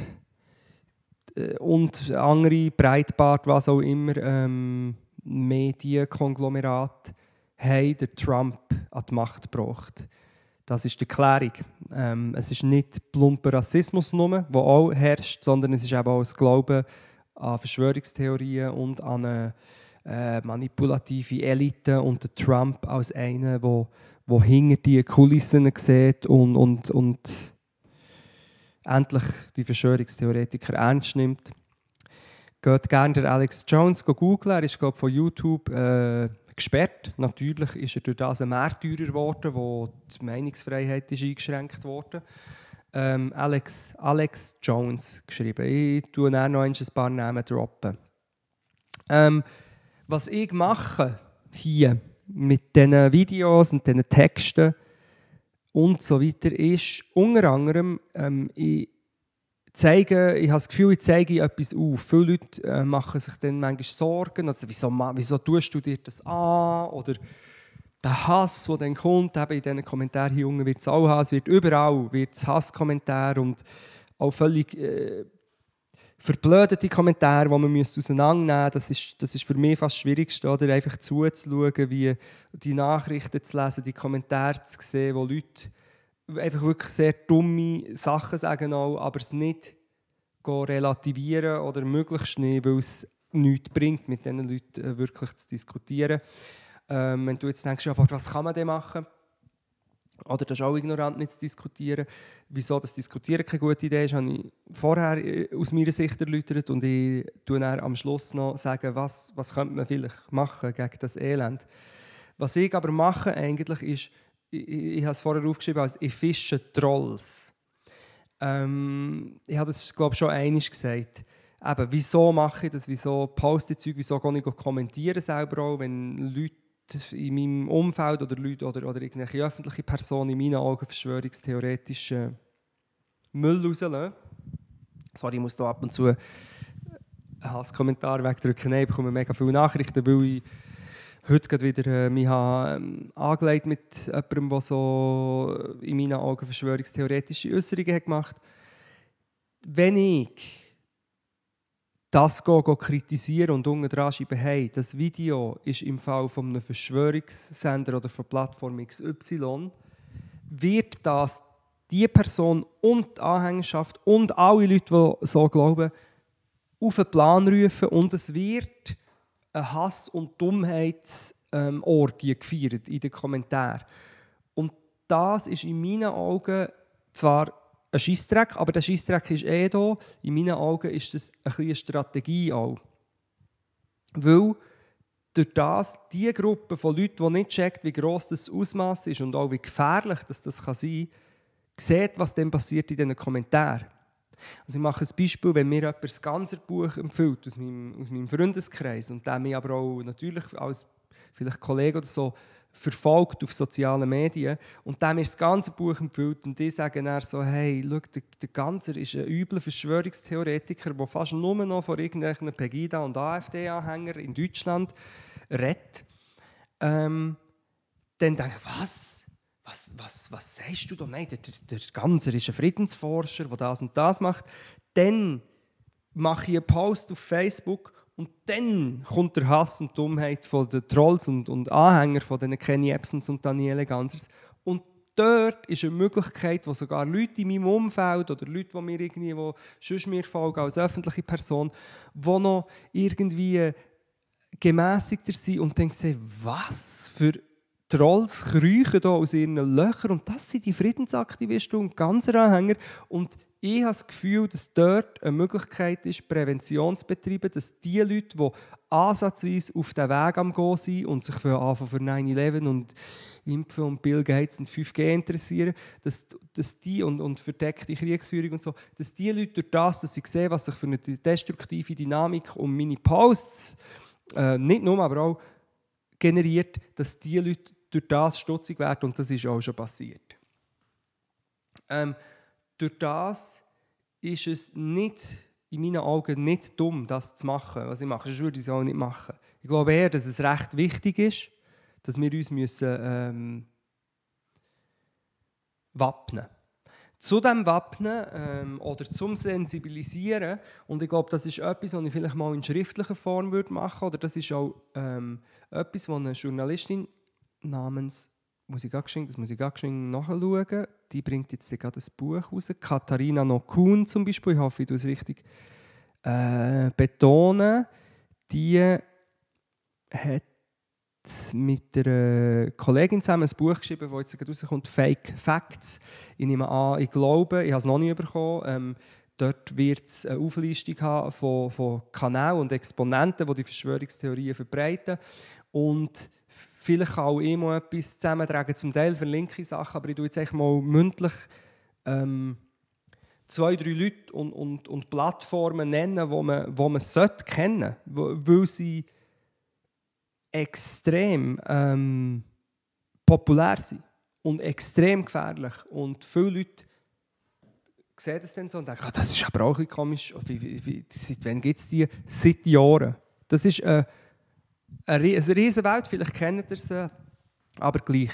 äh, und andere, Breitbart, was auch immer, ähm, Medienkonglomerat haben den Trump an die Macht gebracht. Das ist die Klärung. Ähm, es ist nicht plumper Rassismus nur, der auch herrscht, sondern es ist eben auch das Glauben an Verschwörungstheorien und an eine äh, manipulative Elite und der Trump als einer, der wo hinter die Kulissen sieht und, und, und endlich die Verschwörungstheoretiker ernst nimmt. Geht gerne der Alex Jones googeln. Er ist glaub, von YouTube äh, gesperrt. Natürlich ist er durch das ein Märtyrer geworden, wo die Meinungsfreiheit ist eingeschränkt wurde. Ähm, Alex, Alex Jones geschrieben. Ich tue noch ein paar Namen droppen. Ähm, was ich mache hier mit diesen Videos und diesen Texten und so weiter ist unter anderem, ähm, ich zeige, ich habe das Gefühl, ich zeige etwas auf. Viele Leute äh, machen sich dann manchmal Sorgen, also wieso, wieso tust du dir das an? Oder der Hass, der dann kommt, eben in diesen Kommentaren hier unten wird es auch es wird überall wird es Hasskommentare und auch völlig äh, verblödete Kommentare, die man auseinandernehmen müsste. Das ist, das ist für mich fast das Schwierigste, oder? einfach zuzuschauen, wie die Nachrichten zu lesen, die Kommentare zu sehen, wo Leute einfach wirklich sehr dumme Sachen sagen, auch, aber es nicht relativieren oder möglichst nicht, weil es nichts bringt, mit diesen Leuten äh, wirklich zu diskutieren. Ähm, wenn du jetzt denkst, aber was kann man denn machen? Oder das ist auch ignorant nicht zu diskutieren. Wieso das Diskutieren keine gute Idee ist, habe ich vorher äh, aus meiner Sicht erläutert und ich tue dann am Schluss noch sagen, was, was könnte man vielleicht machen gegen das Elend. Was ich aber mache eigentlich ist, ich, ich habe es vorher aufgeschrieben als «Ich fische Trolls». Ähm, ich habe das glaube ich schon einmal gesagt. Eben, wieso mache ich das, wieso poste ich Zeug, wieso gehe ich kommentieren selber auch, wenn Leute in meinem Umfeld oder Leute oder, oder irgendwelche öffentliche Personen in meinen Augen verschwörungstheoretischen Müll rauslassen. Sorry, ich muss da ab und zu einen Hasskommentar wegdrücken. Nein, ich bekomme mega viele Nachrichten, weil ich heute gerade wieder äh, mich ähm, angelegt mit jemandem, der so in meinen Augen verschwörungstheoretische Äußerungen hat gemacht. Wenn ich das go, go kritisieren und unten dran schreiben, hey, das Video ist im Fall von einem Verschwörungssender oder von Plattform XY, wird das die Person und die Anhängerschaft und alle Leute, die so glauben, auf den Plan rufen und es wird eine Hass- und Dummheitsorgie ähm, gefeiert in den Kommentaren. Und das ist in meinen Augen zwar ein Scheissdreck, aber der Scheissdreck ist eh da. In meinen Augen ist das ein eine Strategie auch. Weil durch das die Gruppe von Leuten, die nicht checkt, wie gross das Ausmaß ist und auch wie gefährlich das, das kann sein kann, sieht, was dann passiert in diesen Kommentaren. Also ich mache ein Beispiel, wenn mir jemand das ganze Buch empfiehlt aus meinem, aus meinem Freundeskreis und der mich aber auch natürlich als vielleicht Kollege oder so verfolgt auf sozialen Medien und dem ist das ganze Buch empfiehlt und die sagen dann so, hey, schau, der, der Ganzer ist ein übler Verschwörungstheoretiker, der fast nur noch von irgendwelchen Pegida- und AfD-Anhängern in Deutschland redet. Ähm, dann denke ich, was? Was, was, was sagst du da? Nein, der, der, Ganzer ist ein Friedensforscher, der das und das macht. Dann mache ich einen Post auf Facebook und dann kommt der Hass und Dummheit von den Trolls und, und Anhänger von den Kenny Ebsons und Daniele Gansers. Und dort ist eine Möglichkeit, wo sogar Leute in meinem Umfeld oder Leute, die mir irgendwie, die sonst mir folgen als öffentliche Person, die noch irgendwie gemäßigter sind und dann sehen, was für Trolls kriechen hier aus ihren Löchern und das sind die Friedensaktivisten und ganze Anhänger. Und ich habe das Gefühl, dass dort eine Möglichkeit ist, Prävention zu betreiben, dass die Leute, die ansatzweise auf den Weg am Gehen sind und sich für für 9-11 und Impfen und Bill Gates und 5G interessieren, dass, dass die und, und verdeckte Kriegsführung und so, dass die Leute durch das, dass sie sehen, was sich für eine destruktive Dynamik um meine Posts, äh, nicht nur, aber auch generiert, dass die Leute durch das stutzig werden und das ist auch schon passiert. Ähm, durch das ist es nicht, in meinen Augen nicht dumm, das zu machen, was ich mache. Sonst würde ich auch nicht machen. Ich glaube eher, dass es recht wichtig ist, dass wir uns müssen, ähm, wappnen zu dem Wappnen ähm, oder zum Sensibilisieren. Und ich glaube, das ist etwas, was ich vielleicht mal in schriftlicher Form würde machen Oder das ist auch ähm, etwas, was eine Journalistin namens muss ich das muss ich geschwind nachschauen. Die bringt jetzt gerade ein Buch raus. Katharina Nokun zum Beispiel, ich hoffe, ich es richtig äh, betonen. Die hat mit einer Kollegin zusammen ein Buch geschrieben, das jetzt gerade rauskommt, Fake Facts. Ich nehme an, ich glaube, ich habe es noch nie bekommen. Ähm, dort wird es eine Auflistung haben von, von Kanälen und Exponenten, die die Verschwörungstheorien verbreiten. Und vielleicht kann auch immer etwas zusammentragen. Zum Teil verlinke ich Sachen, aber ich tue jetzt echt mal mündlich ähm, zwei, drei Leute und, und, und Plattformen nennen, wo man, wo man sollte kennen sollte, weil sie extrem ähm, populär sind und extrem gefährlich. Und viele Leute sehen das dann so und denken, ah, das ist aber auch ein komisch. Wie, wie, seit wann gibt es die? Seit Jahren. Das ist äh, eine, eine riesige Welt, vielleicht kennt ihr sie, aber gleich.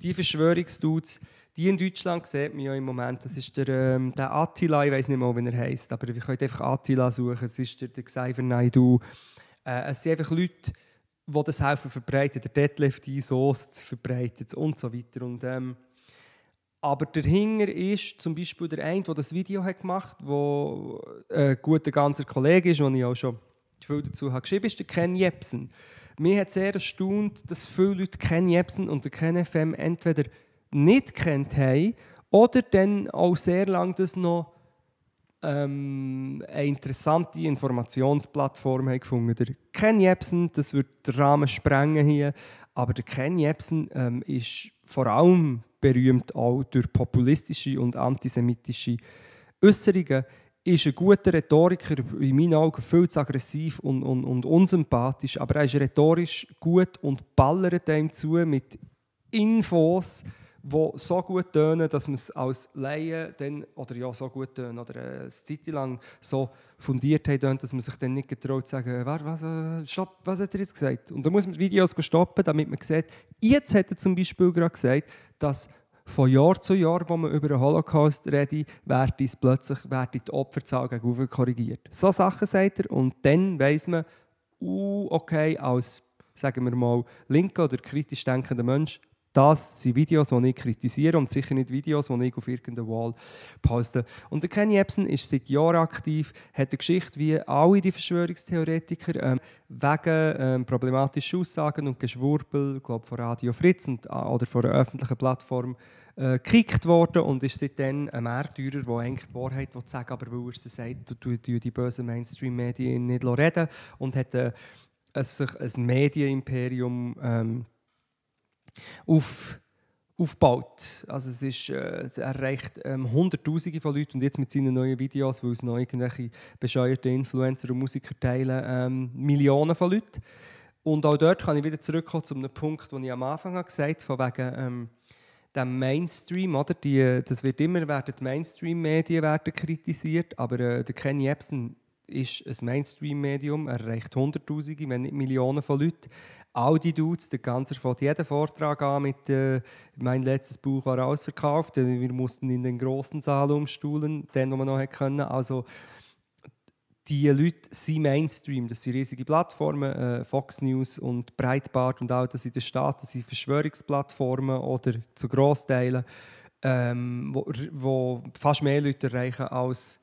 Die Verschwörungsdudes, die in Deutschland sieht man ja im Moment, das ist der, ähm, der Attila, ich weiß nicht mal, wie er heißt, aber wir können einfach Attila suchen, es ist der, der Xaver Naidu. Äh, es sind einfach Leute, die das helfen verbreiten, der Deadlift Soest verbreitet und so weiter. Und, ähm, aber dahinter ist zum Beispiel der eine, der das Video hat gemacht hat, der ein guter ganzer Kollege ist, den ich auch schon viel dazu habe geschrieben, ist der Ken Jebsen. Mir hat sehr erstaunt, dass viele Leute Ken Jebsen und den Ken FM entweder nicht kennt haben oder dann auch sehr lange das noch ähm, eine interessante Informationsplattform haben gefunden. Der Ken Jebsen, das wird den Rahmen sprengen hier, aber der Ken Jebsen ähm, ist vor allem berühmt auch durch populistische und antisemitische Äußerungen ist ein guter Rhetoriker, in meinen Augen viel zu aggressiv und, und, und unsympathisch, aber er ist rhetorisch gut und ballert einem zu mit Infos, die so gut tönen, dass man es als Laie dann, oder ja, so gut tönen, oder äh, eine Zeit lang so fundiert haben, dass man sich dann nicht getraut zu sagen, was, was, äh, stopp, was hat er jetzt gesagt? Und dann muss man Videos stoppen, damit man sieht, jetzt hat er zum Beispiel gerade gesagt, dass von Jahr zu Jahr, wo man über den Holocaust redet, wird plötzlich wird die Opferzahl gegenüber korrigiert. So Sachen sagt er und dann weiß man, uh, okay, als sagen wir mal linker oder kritisch denkender Mensch, das sind Videos, die ich kritisiere und sicher nicht Videos, die ich auf irgendeiner Wall poste. Und der Kenny Epson ist seit Jahren aktiv, hat eine Geschichte wie alle die Verschwörungstheoretiker ähm, wegen ähm, problematischen Aussagen und Geschwurbel, glaube von Radio Fritz und, äh, oder von einer öffentlichen Plattform äh, gekickt worden und ist seitdem ein Märtyrer, der eigentlich die Wahrheit will sagen aber weil er sie sagt, du die bösen Mainstream-Medien nicht reden und hat äh, sich ein Medienimperium ähm, auf, aufgebaut. Also es ist, äh, er erreicht ähm, Hunderttausende von Leuten und jetzt mit seinen neuen Videos, weil es noch irgendwelche bescheuerte Influencer und Musiker teilen, ähm, Millionen von Leuten. Und auch dort kann ich wieder zurückkommen zu einem Punkt, den ich am Anfang gesagt habe, von wegen ähm, dem Mainstream, oder? Die, das wird immer, werden die Mainstream-Medien werden kritisiert, aber äh, der Kenny Epson ist ein Mainstream-Medium, er erreicht Hunderttausende, wenn nicht Millionen von Leuten. All die Dudes, der ganze fängt jeden Vortrag an mit äh, «Mein letztes Buch war ausverkauft», wir mussten in den großen Saal umstuhlen, den, den wir noch können. Also die Leute sind Mainstream, das sind riesige Plattformen, äh, Fox News und Breitbart und auch das in den Staaten sind Verschwörungsplattformen oder zu Grossteilen, ähm, wo, wo fast mehr Leute erreichen als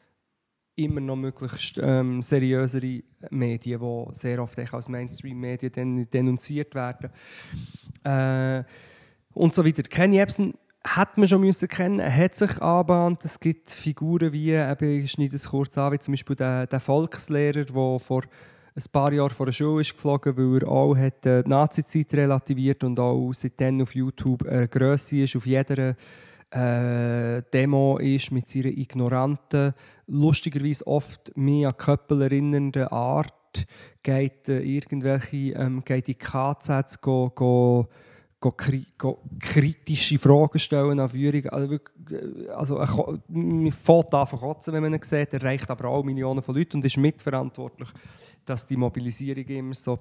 immer noch möglichst ähm, seriösere Medien, die sehr oft als Mainstream-Medien denunziert werden. Äh, und so weiter. Kenny Epson hat man schon müssen kennen, er hat sich anbahnt. Es gibt Figuren wie, eben, ich schneide es kurz an, wie zum Beispiel der, der Volkslehrer, der vor ein paar Jahren vor der Schule ist geflogen, weil er auch hat, äh, die Nazi-Zeit relativiert und auch seitdem auf YouTube eine Grösse ist, auf jeder äh, Demo ist mit seiner ignoranten, lustigerweise oft mehr an Köppel erinnernden Art, geht äh, irgendwelche, ähm, geht in KZs go, go, go, kri go, kritische Fragen stellen an Führung. Also, äh, also man fährt an kotzen, wenn man ihn sieht. Er erreicht aber auch Millionen von Leuten und ist mitverantwortlich, dass die Mobilisierung immer so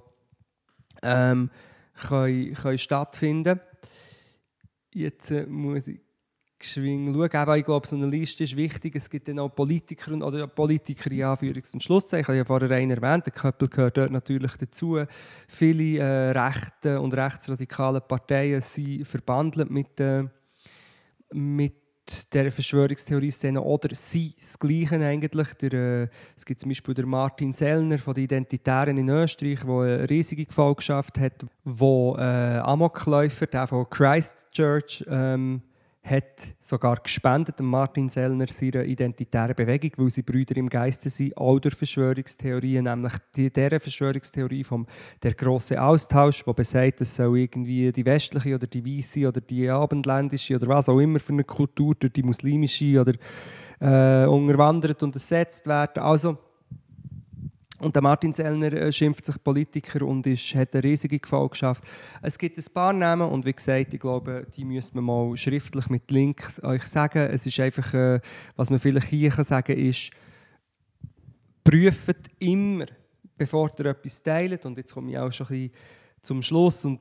ähm, können, können stattfinden Jetzt äh, muss ich geschwing schauen. ich glaube, so eine Liste ist wichtig. Es gibt dann auch Politiker oder Politiker in Anführungs- und Schlusszeichen. Ich habe ja vorher einen erwähnt, der Köppel gehört dort natürlich dazu. Viele äh, rechte und rechtsradikale Parteien sind verbandelt mit, äh, mit der Verschwörungstheorie-Szene oder sie das Gleiche eigentlich. Der, äh, es gibt zum Beispiel den Martin Sellner von den Identitären in Österreich, der eine riesige Gefolgschaft hat, wo äh, Amokläufer, der von Christchurch, ähm, hat sogar gespendet, Martin Sellner, seiner identitären Bewegung, weil sie Brüder im Geiste sind, auch durch Verschwörungstheorien, nämlich die, der Verschwörungstheorie vom der große Austausch, wo besagt, es soll irgendwie die westliche oder die weiße oder die abendländische oder was auch immer für eine Kultur durch die muslimische oder äh, unterwandert und ersetzt werden. Also und der Martin Sellner äh, schimpft sich Politiker und ist, hat eine riesige Gefolgschaft. Es gibt ein paar Namen und wie gesagt, ich glaube, die müssen wir mal schriftlich mit Links euch sagen. Es ist einfach, äh, was man vielleicht hier kann ist, prüft immer, bevor ihr etwas teilt. Und jetzt komme ich auch schon ein bisschen zum Schluss und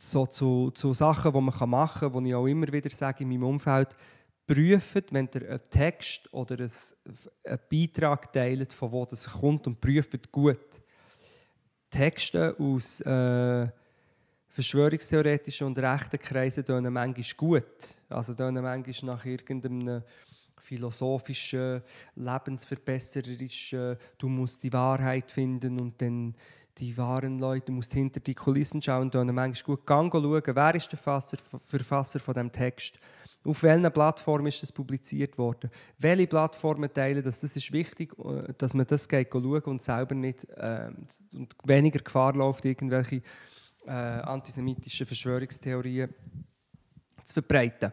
so zu, zu Sachen, die man machen kann, die ich auch immer wieder sage in meinem Umfeld prüft, wenn ihr einen Text oder einen Beitrag teilt, von wo das kommt, und prüft gut. Texte aus äh, verschwörungstheoretischen und rechten Kreisen tönen manchmal gut. Also tönen manchmal nach irgendeinem philosophischen, lebensverbessererischen, du musst die Wahrheit finden und dann die wahren Leute, du musst hinter die Kulissen schauen, tönen manchmal gut. Gang schauen, wer ist der Verfasser, Verfasser von dem Text auf welchen Plattformen ist das publiziert worden? Welche Plattformen teilen das? Das ist wichtig, äh, dass man das geht schauen und selber nicht äh, und weniger Gefahr läuft, irgendwelche äh, antisemitischen Verschwörungstheorien zu verbreiten.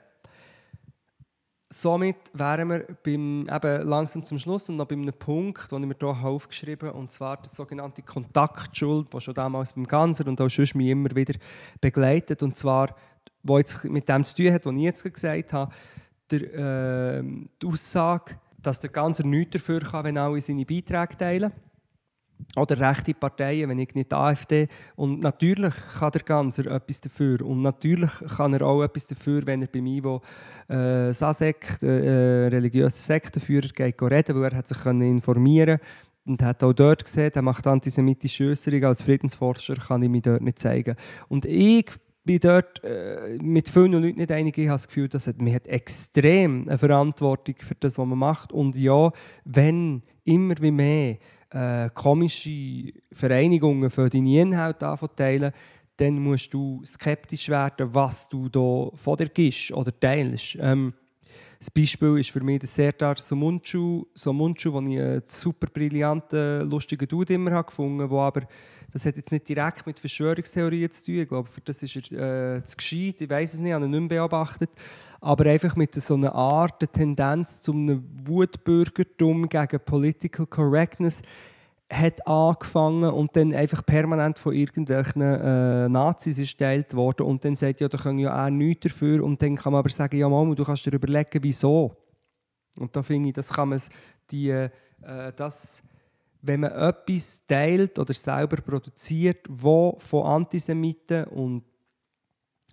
Somit wären wir beim, eben langsam zum Schluss und noch bei einem Punkt, den ich mir hier aufgeschrieben habe, und zwar das sogenannte Kontaktschuld, das schon damals beim Ganser und auch sonst mich immer wieder begleitet. Und zwar was jetzt mit dem zu tun hat, was ich jetzt gesagt habe, der, äh, die Aussage, dass der Ganze nichts dafür kann, wenn alle seine Beiträge teilen. Oder rechte Parteien, wenn ich nicht AfD. Und natürlich kann der Ganzer etwas dafür. Und natürlich kann er auch etwas dafür, wenn er bei mir, wo äh, SASEK, äh, religiöse Sektenführer, geht reden, weil er hat sich informieren und hat auch dort gesehen, er macht antisemitische Äußerungen. Als Friedensforscher kann ich mich dort nicht zeigen. Und ich bin dort äh, mit vielen Leuten nicht einig. Ich habe das Gefühl, dass man hat extrem eine Verantwortung für das, was man macht. Und ja, wenn immer wie mehr äh, komische Vereinigungen für deine Inhalte teilen, dann musst du skeptisch werden, was du da von dir gibst oder teilst. Ähm, das Beispiel ist für mich der Serdar Somuncu, Somuncu, den ich einen super brillanten, lustigen Dude immer gefunden habe, aber das hat jetzt nicht direkt mit Verschwörungstheorien zu tun. Ich glaube, für das ist er äh, zu gescheit. Ich weiß es nicht, ich habe ihn nicht mehr beobachtet. Aber einfach mit so einer Art, einer Tendenz zu einem Wutbürgertum gegen Political Correctness hat angefangen und dann einfach permanent von irgendwelchen äh, Nazis geteilt worden und dann sagt ja, da können ja auch nichts dafür und dann kann man aber sagen, ja Mama, du kannst dir überlegen, wieso. Und da finde ich, das kann man die, äh, das wenn man etwas teilt oder selber produziert, wo von Antisemiten und,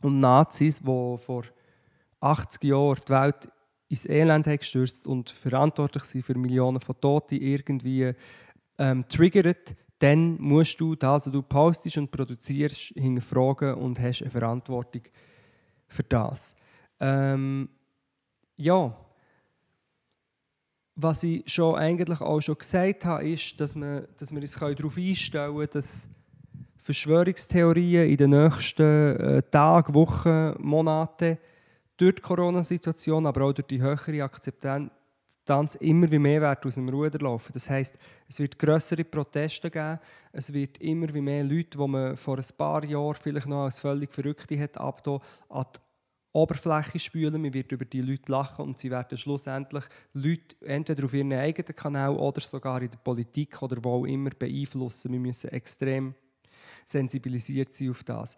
und Nazis, wo vor 80 Jahren die Welt ins Elend gestürzt und verantwortlich sind für Millionen von Toten, irgendwie ähm, triggert, dann musst du das, was du postest und produzierst, hinterfragen und hast eine Verantwortung für das. Ähm, ja, was ich schon eigentlich auch schon gesagt habe, ist, dass, man, dass wir uns darauf einstellen können, dass Verschwörungstheorien in den nächsten äh, Tagen, Wochen, Monaten durch die Corona-Situation, aber auch durch die höhere Akzeptanz immer wie mehr werden aus dem Ruder laufen. Das heißt, es wird größere Proteste geben, es wird immer wie mehr Leute, die man vor ein paar Jahren vielleicht noch als völlig Verrückte hat, ab an die Oberfläche spülen, man wird über die Leute lachen und sie werden schlussendlich Leute entweder auf ihren eigenen Kanal oder sogar in der Politik oder wo auch immer beeinflussen. Wir müssen extrem sensibilisiert sein auf das.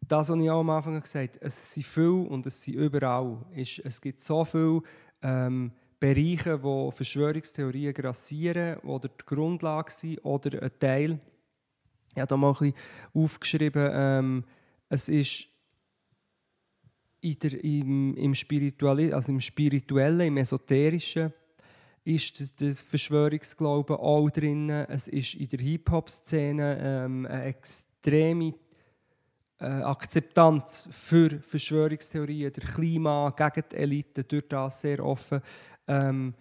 Das, was ich auch am Anfang gesagt habe, es sind viel und es sind überall. Es gibt so viele ähm, Bereiche, wo Verschwörungstheorien grassieren oder die Grundlage sind oder ein Teil. Ich habe da mal ein bisschen aufgeschrieben, ähm, es ist der, im, im, Spirituali also im Spirituellen, im Esoterischen ist das, das Verschwörungsglauben auch drin. Es ist in der Hip-Hop-Szene ähm, eine extreme äh, Akzeptanz für Verschwörungstheorien, der Klima gegen die Elite, durch das sehr offen. Ähm,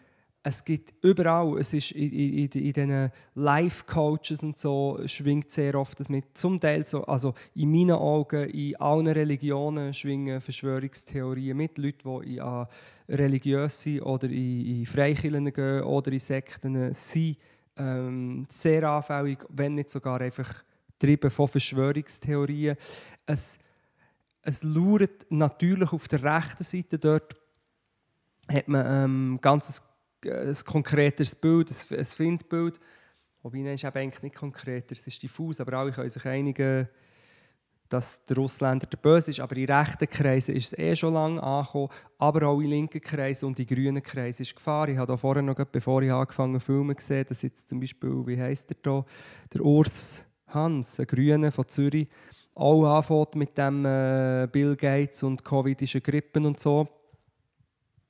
es gibt überall, es ist in, in, in diesen Life-Coaches und so, schwingt sehr oft das mit. Zum Teil so, also in meinen Augen, in allen Religionen schwingen Verschwörungstheorien mit. Leute, die in, uh, religiös sind oder in, in Freikirchen gehen oder in Sekten, sind ähm, sehr anfällig, wenn nicht sogar einfach getrieben von Verschwörungstheorien. Es, es lauert natürlich auf der rechten Seite dort hat man ähm, ganz ein konkretes Bild, ein, ein Findbild. Wobei, ist eben eigentlich nicht konkreter, es ist diffus, aber alle können sich einigen, dass der Russländer der Böse ist. Aber in rechten Kreisen ist es eh schon lange angekommen, aber auch in linken Kreisen und in grünen Kreisen ist Gefahr. Ich habe da vorher noch, bevor ich angefangen habe, Filme gesehen, dass jetzt zum Beispiel, wie heißt der da, der Urs Hans, ein Grüner von Zürich, auch anfängt mit dem äh, Bill Gates und Covidischen Grippen und so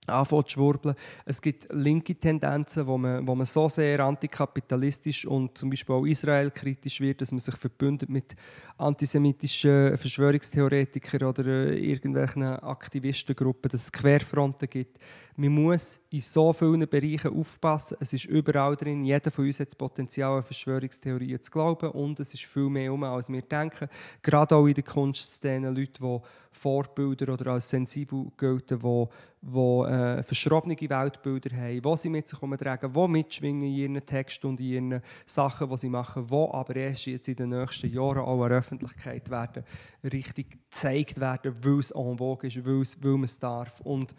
anfängt zu schwurbeln. Es gibt linke Tendenzen, wo man, wo man so sehr antikapitalistisch und zum Beispiel auch israelkritisch wird, dass man sich verbündet mit antisemitischen Verschwörungstheoretikern oder irgendwelchen Aktivistengruppen, dass es Querfronten gibt. Man muss in so vielen Bereichen aufpassen. Es ist überall drin. Jeder von uns hat das Potenzial, an Verschwörungstheorien zu glauben und es ist viel mehr um, als wir denken. Gerade auch in der Kunstszene Leute, die Vorbilder oder als sensibel gelten, die die äh, verschrobene Weltbilder haben, die sie mit sich herumtragen, die mitschwingen in ihren Texten und in ihren Sachen, die sie machen, die aber erst jetzt in den nächsten Jahren auch an der Öffentlichkeit werden, richtig gezeigt werden, weil es en vogue ist, weil, es, weil man es darf. Und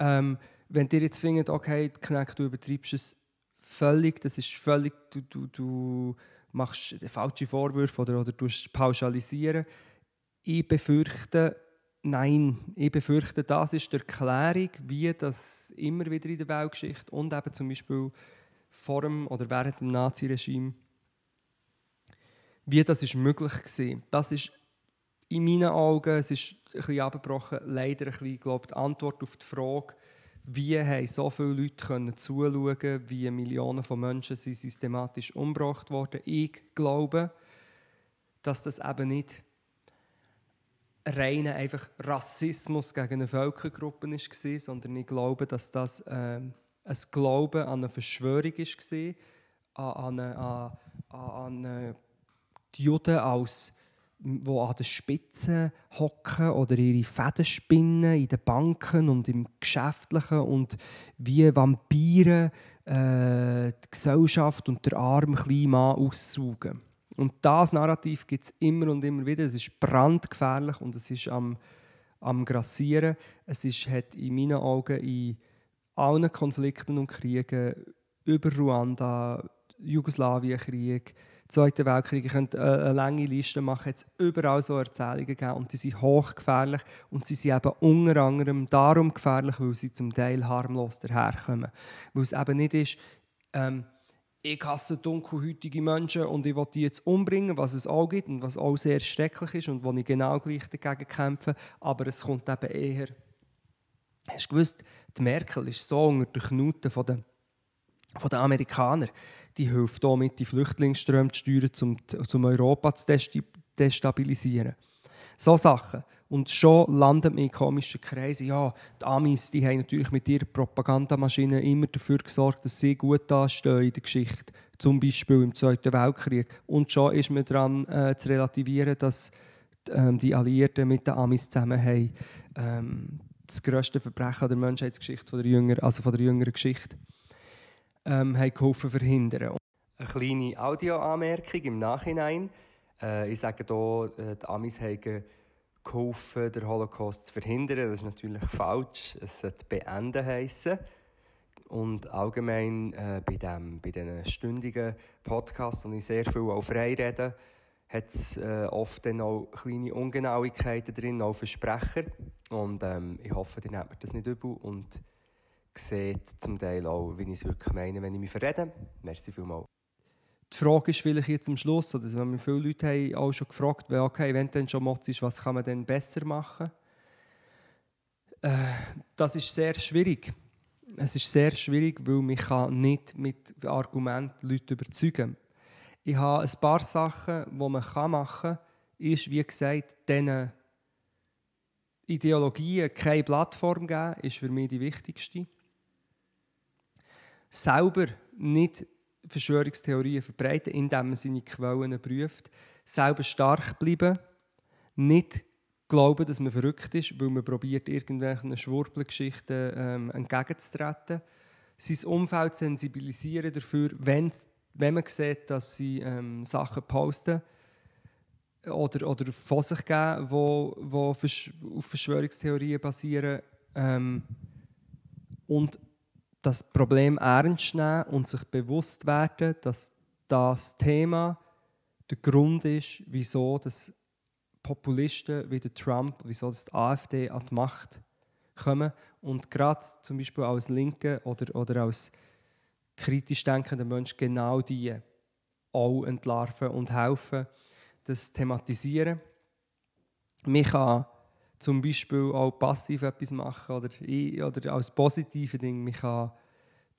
ähm, wenn ihr jetzt findet, okay, Knecht, du übertreibst es völlig, das ist völlig, du, du, du machst falsche Vorwürfe oder, oder du pauschalisieren, ich befürchte, Nein, ich befürchte, das ist die Erklärung, wie das immer wieder in der Weltgeschichte und eben zum Beispiel vor dem oder während dem Naziregime, wie das ist möglich war. Das ist in meinen Augen, es ist ein bisschen abgebrochen, leider ein bisschen, glaube die Antwort auf die Frage, wie haben so viele Leute können zuschauen, wie Millionen von Menschen sind systematisch umgebracht worden. Ich glaube, dass das eben nicht reiner einfach Rassismus gegen eine Völkergruppe war, sondern ich glaube, dass das ähm, ein Glaube an eine Verschwörung war, an, an, an, an die Juden als die an den Spitzen hocken oder ihre Fäden spinnen in den Banken und im Geschäftlichen und wie Vampire äh, die Gesellschaft und der arme kleine Mann aussaugen. Und das Narrativ gibt es immer und immer wieder. Es ist brandgefährlich und es ist am, am Grassieren. Es ist, hat in meinen Augen in allen Konflikten und Kriegen über Ruanda, Jugoslawienkrieg, Zweiten Weltkrieg, ich könnte eine lange Liste machen, jetzt überall so Erzählungen gegeben und die sind hochgefährlich und sie sind eben unter anderem darum gefährlich, weil sie zum Teil harmlos daherkommen. Weil es eben nicht ist, ähm, ich hasse dunkelhäutige Menschen und ich will die jetzt umbringen, was es auch gibt und was auch sehr schrecklich ist und wo ich genau gleich dagegen kämpfe. Aber es kommt eben eher. Hast du gewusst, die Merkel ist so unter den Knuten von den, von den Amerikanern. Die hilft auch mit, die Flüchtlingsströme zu steuern, um, um Europa zu destabilisieren. So Sachen. Und schon landet man in komischen Kreisen. Ja, die Amis die haben natürlich mit ihrer Propagandamaschine immer dafür gesorgt, dass sie gut dastehen in der Geschichte. Zum Beispiel im Zweiten Weltkrieg. Und schon ist man daran äh, zu relativieren, dass ähm, die Alliierten mit den Amis zusammen haben, ähm, das grösste Verbrechen der Menschheitsgeschichte, von der jüngeren, also von der jüngeren Geschichte, ähm, haben geholfen verhindern. Eine kleine Audioanmerkung im Nachhinein. Äh, ich sage hier, äh, die Amis haben geholfen, den Holocaust zu verhindern. Das ist natürlich falsch. Es sollte beenden heißen. Und allgemein äh, bei, dem, bei diesen stündigen Podcasts, wo ich sehr viel auch frei hat es äh, oft dann auch kleine Ungenauigkeiten drin, auch Versprecher. Und ähm, ich hoffe, ihr nehmt mir das nicht übel und seht zum Teil auch, wie ich es wirklich meine, wenn ich mich verrede. Merci vielmals die Frage ist vielleicht jetzt am Schluss, oder wenn wir viele Leute haben auch schon gefragt, weil okay, wenn dann schon Motz ist, was kann man denn besser machen? Äh, das ist sehr schwierig. Es ist sehr schwierig, weil man kann nicht mit Argumenten Leute überzeugen Ich habe ein paar Sachen, die man machen kann, ist, wie gesagt, diesen Ideologien keine Plattform geben, ist für mich die wichtigste. Selber nicht Verschwörungstheorien verbreiten, indem man seine Quellen prüft. Selber stark bleiben, nicht glauben, dass man verrückt ist, weil man probiert, irgendwelchen Schwurbelgeschichten ähm, entgegenzutreten. Sein Umfeld sensibilisieren dafür, wenn, wenn man sieht, dass sie ähm, Sachen posten oder, oder von sich geben, die auf Verschwörungstheorien basieren. Ähm, und das Problem ernst nehmen und sich bewusst werden, dass das Thema der Grund ist, wieso das Populisten wie der Trump, wieso die AfD an die Macht kommen. Und gerade zum Beispiel als Linke oder, oder als kritisch denkender Mensch genau die auch entlarven und helfen, das thematisieren. Man kann zum Beispiel auch passiv etwas machen oder, oder als positive Ding. Man kann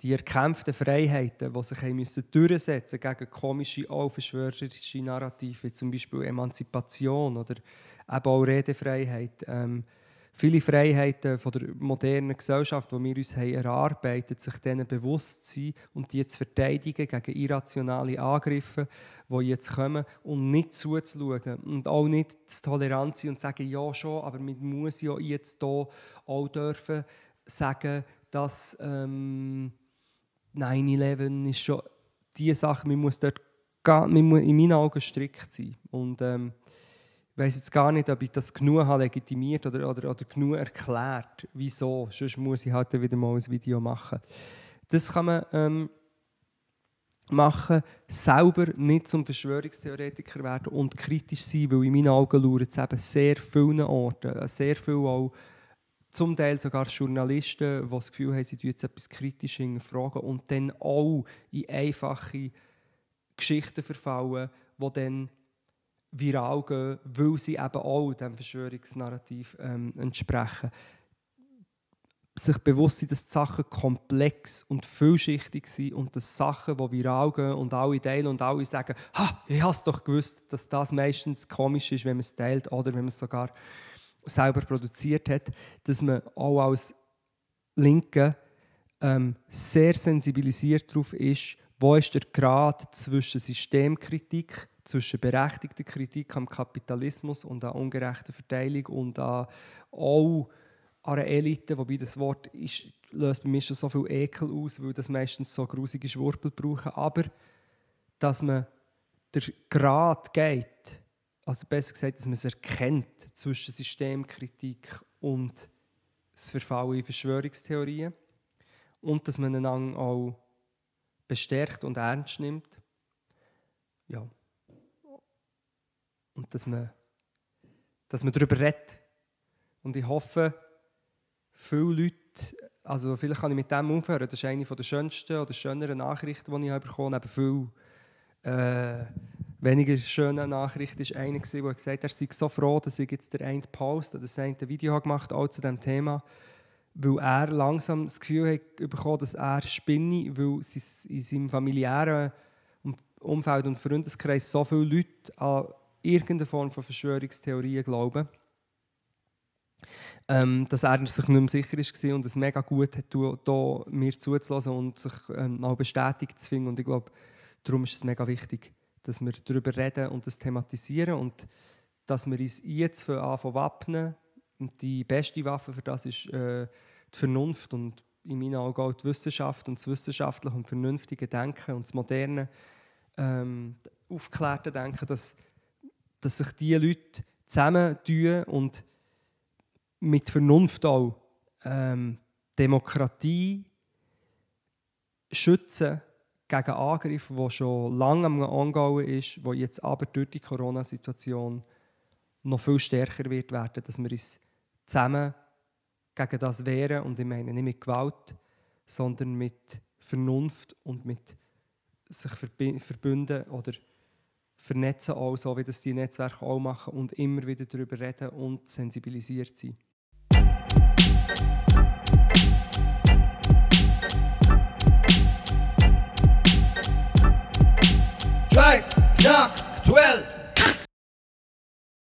die erkämpften Freiheiten, die sich müssen durchsetzen gegen komische, auch verschwörerische Narrative, zum Beispiel Emanzipation oder eben auch Redefreiheit. Ähm, viele Freiheiten von der modernen Gesellschaft, die wir uns haben erarbeitet sich denen bewusst zu sein und die zu verteidigen gegen irrationale Angriffe, die jetzt kommen und nicht zuzuschauen und auch nicht zu tolerant sein und zu sagen, ja schon, aber man muss ja jetzt hier auch dürfen sagen, dass ähm, 9-11 ist schon die Sache, man muss dort man muss in meinen Augen strikt sein. Und ähm, ich weiß jetzt gar nicht, ob ich das genug habe legitimiert oder, oder, oder genug erklärt, wieso. Sonst muss ich halt wieder mal ein Video machen. Das kann man ähm, machen, selber nicht zum Verschwörungstheoretiker werden und kritisch sein, weil in meinen Augen lauert es eben sehr vielen Orten, sehr viel auch zum Teil sogar Journalisten, die das Gefühl haben, sie jetzt etwas kritisch hinterfragen und dann auch in einfache Geschichten verfallen, die dann viral gehen, weil sie eben auch dem Verschwörungsnarrativ ähm, entsprechen. Sich bewusst sein, dass die Sachen komplex und vielschichtig sind und dass Sachen, die viral gehen und alle teilen und alle sagen, ha, ich habe es doch gewusst, dass das meistens komisch ist, wenn man es teilt oder wenn man es sogar selber produziert hat, dass man auch als Linke ähm, sehr sensibilisiert darauf ist, wo ist der Grad zwischen Systemkritik, zwischen berechtigter Kritik am Kapitalismus und an ungerechter Verteilung und an, auch an einer Elite, wobei das Wort ist, löst bei mir schon so viel Ekel aus, weil das meistens so grusige Schwurbel brauchen, aber dass man der Grad geht also besser gesagt, dass man es erkennt zwischen Systemkritik und das Verfallen in Verschwörungstheorien und dass man einander auch bestärkt und ernst nimmt. Ja. Und dass man, dass man darüber redet. Und ich hoffe, viele Leute, also vielleicht kann ich mit dem aufhören, das ist eine der schönsten oder schöneren Nachrichten, die ich bekommen habe, viel äh, weniger schöne Nachricht ist einer, der gesagt hat, er sei so froh, dass ich jetzt der eine Post oder das eine Video gemacht auch zu diesem Thema, weil er langsam das Gefühl hat bekommen, dass er spinne, weil in seinem familiären Umfeld und Freundeskreis so viele Leute an irgendeine Form von Verschwörungstheorien glauben, ähm, dass er sich nicht mehr sicher war und es mega gut hat, hier mir zuzulassen und sich ähm, auch bestätigt zu finden. Und ich glaube, darum ist es mega wichtig, dass wir darüber reden und das thematisieren und dass wir uns jetzt für anfangen wappnen. Und die beste Waffe für das ist äh, die Vernunft und in meinen Augen auch die Wissenschaft und das wissenschaftliche und vernünftige Denken und das moderne, ähm, aufgeklärte Denken, dass, dass sich diese Leute zusammentun und mit Vernunft auch ähm, Demokratie schützen gegen Angriffe, die schon lange am Angehen ist, wo jetzt aber durch die Corona-Situation noch viel stärker wird werden, dass wir uns zusammen gegen das wehren. Und ich meine nicht mit Gewalt, sondern mit Vernunft und mit sich verbünden oder vernetzen, auch so wie das die Netzwerke auch machen und immer wieder darüber reden und sensibilisiert sein. Schweiz, Knack, 12!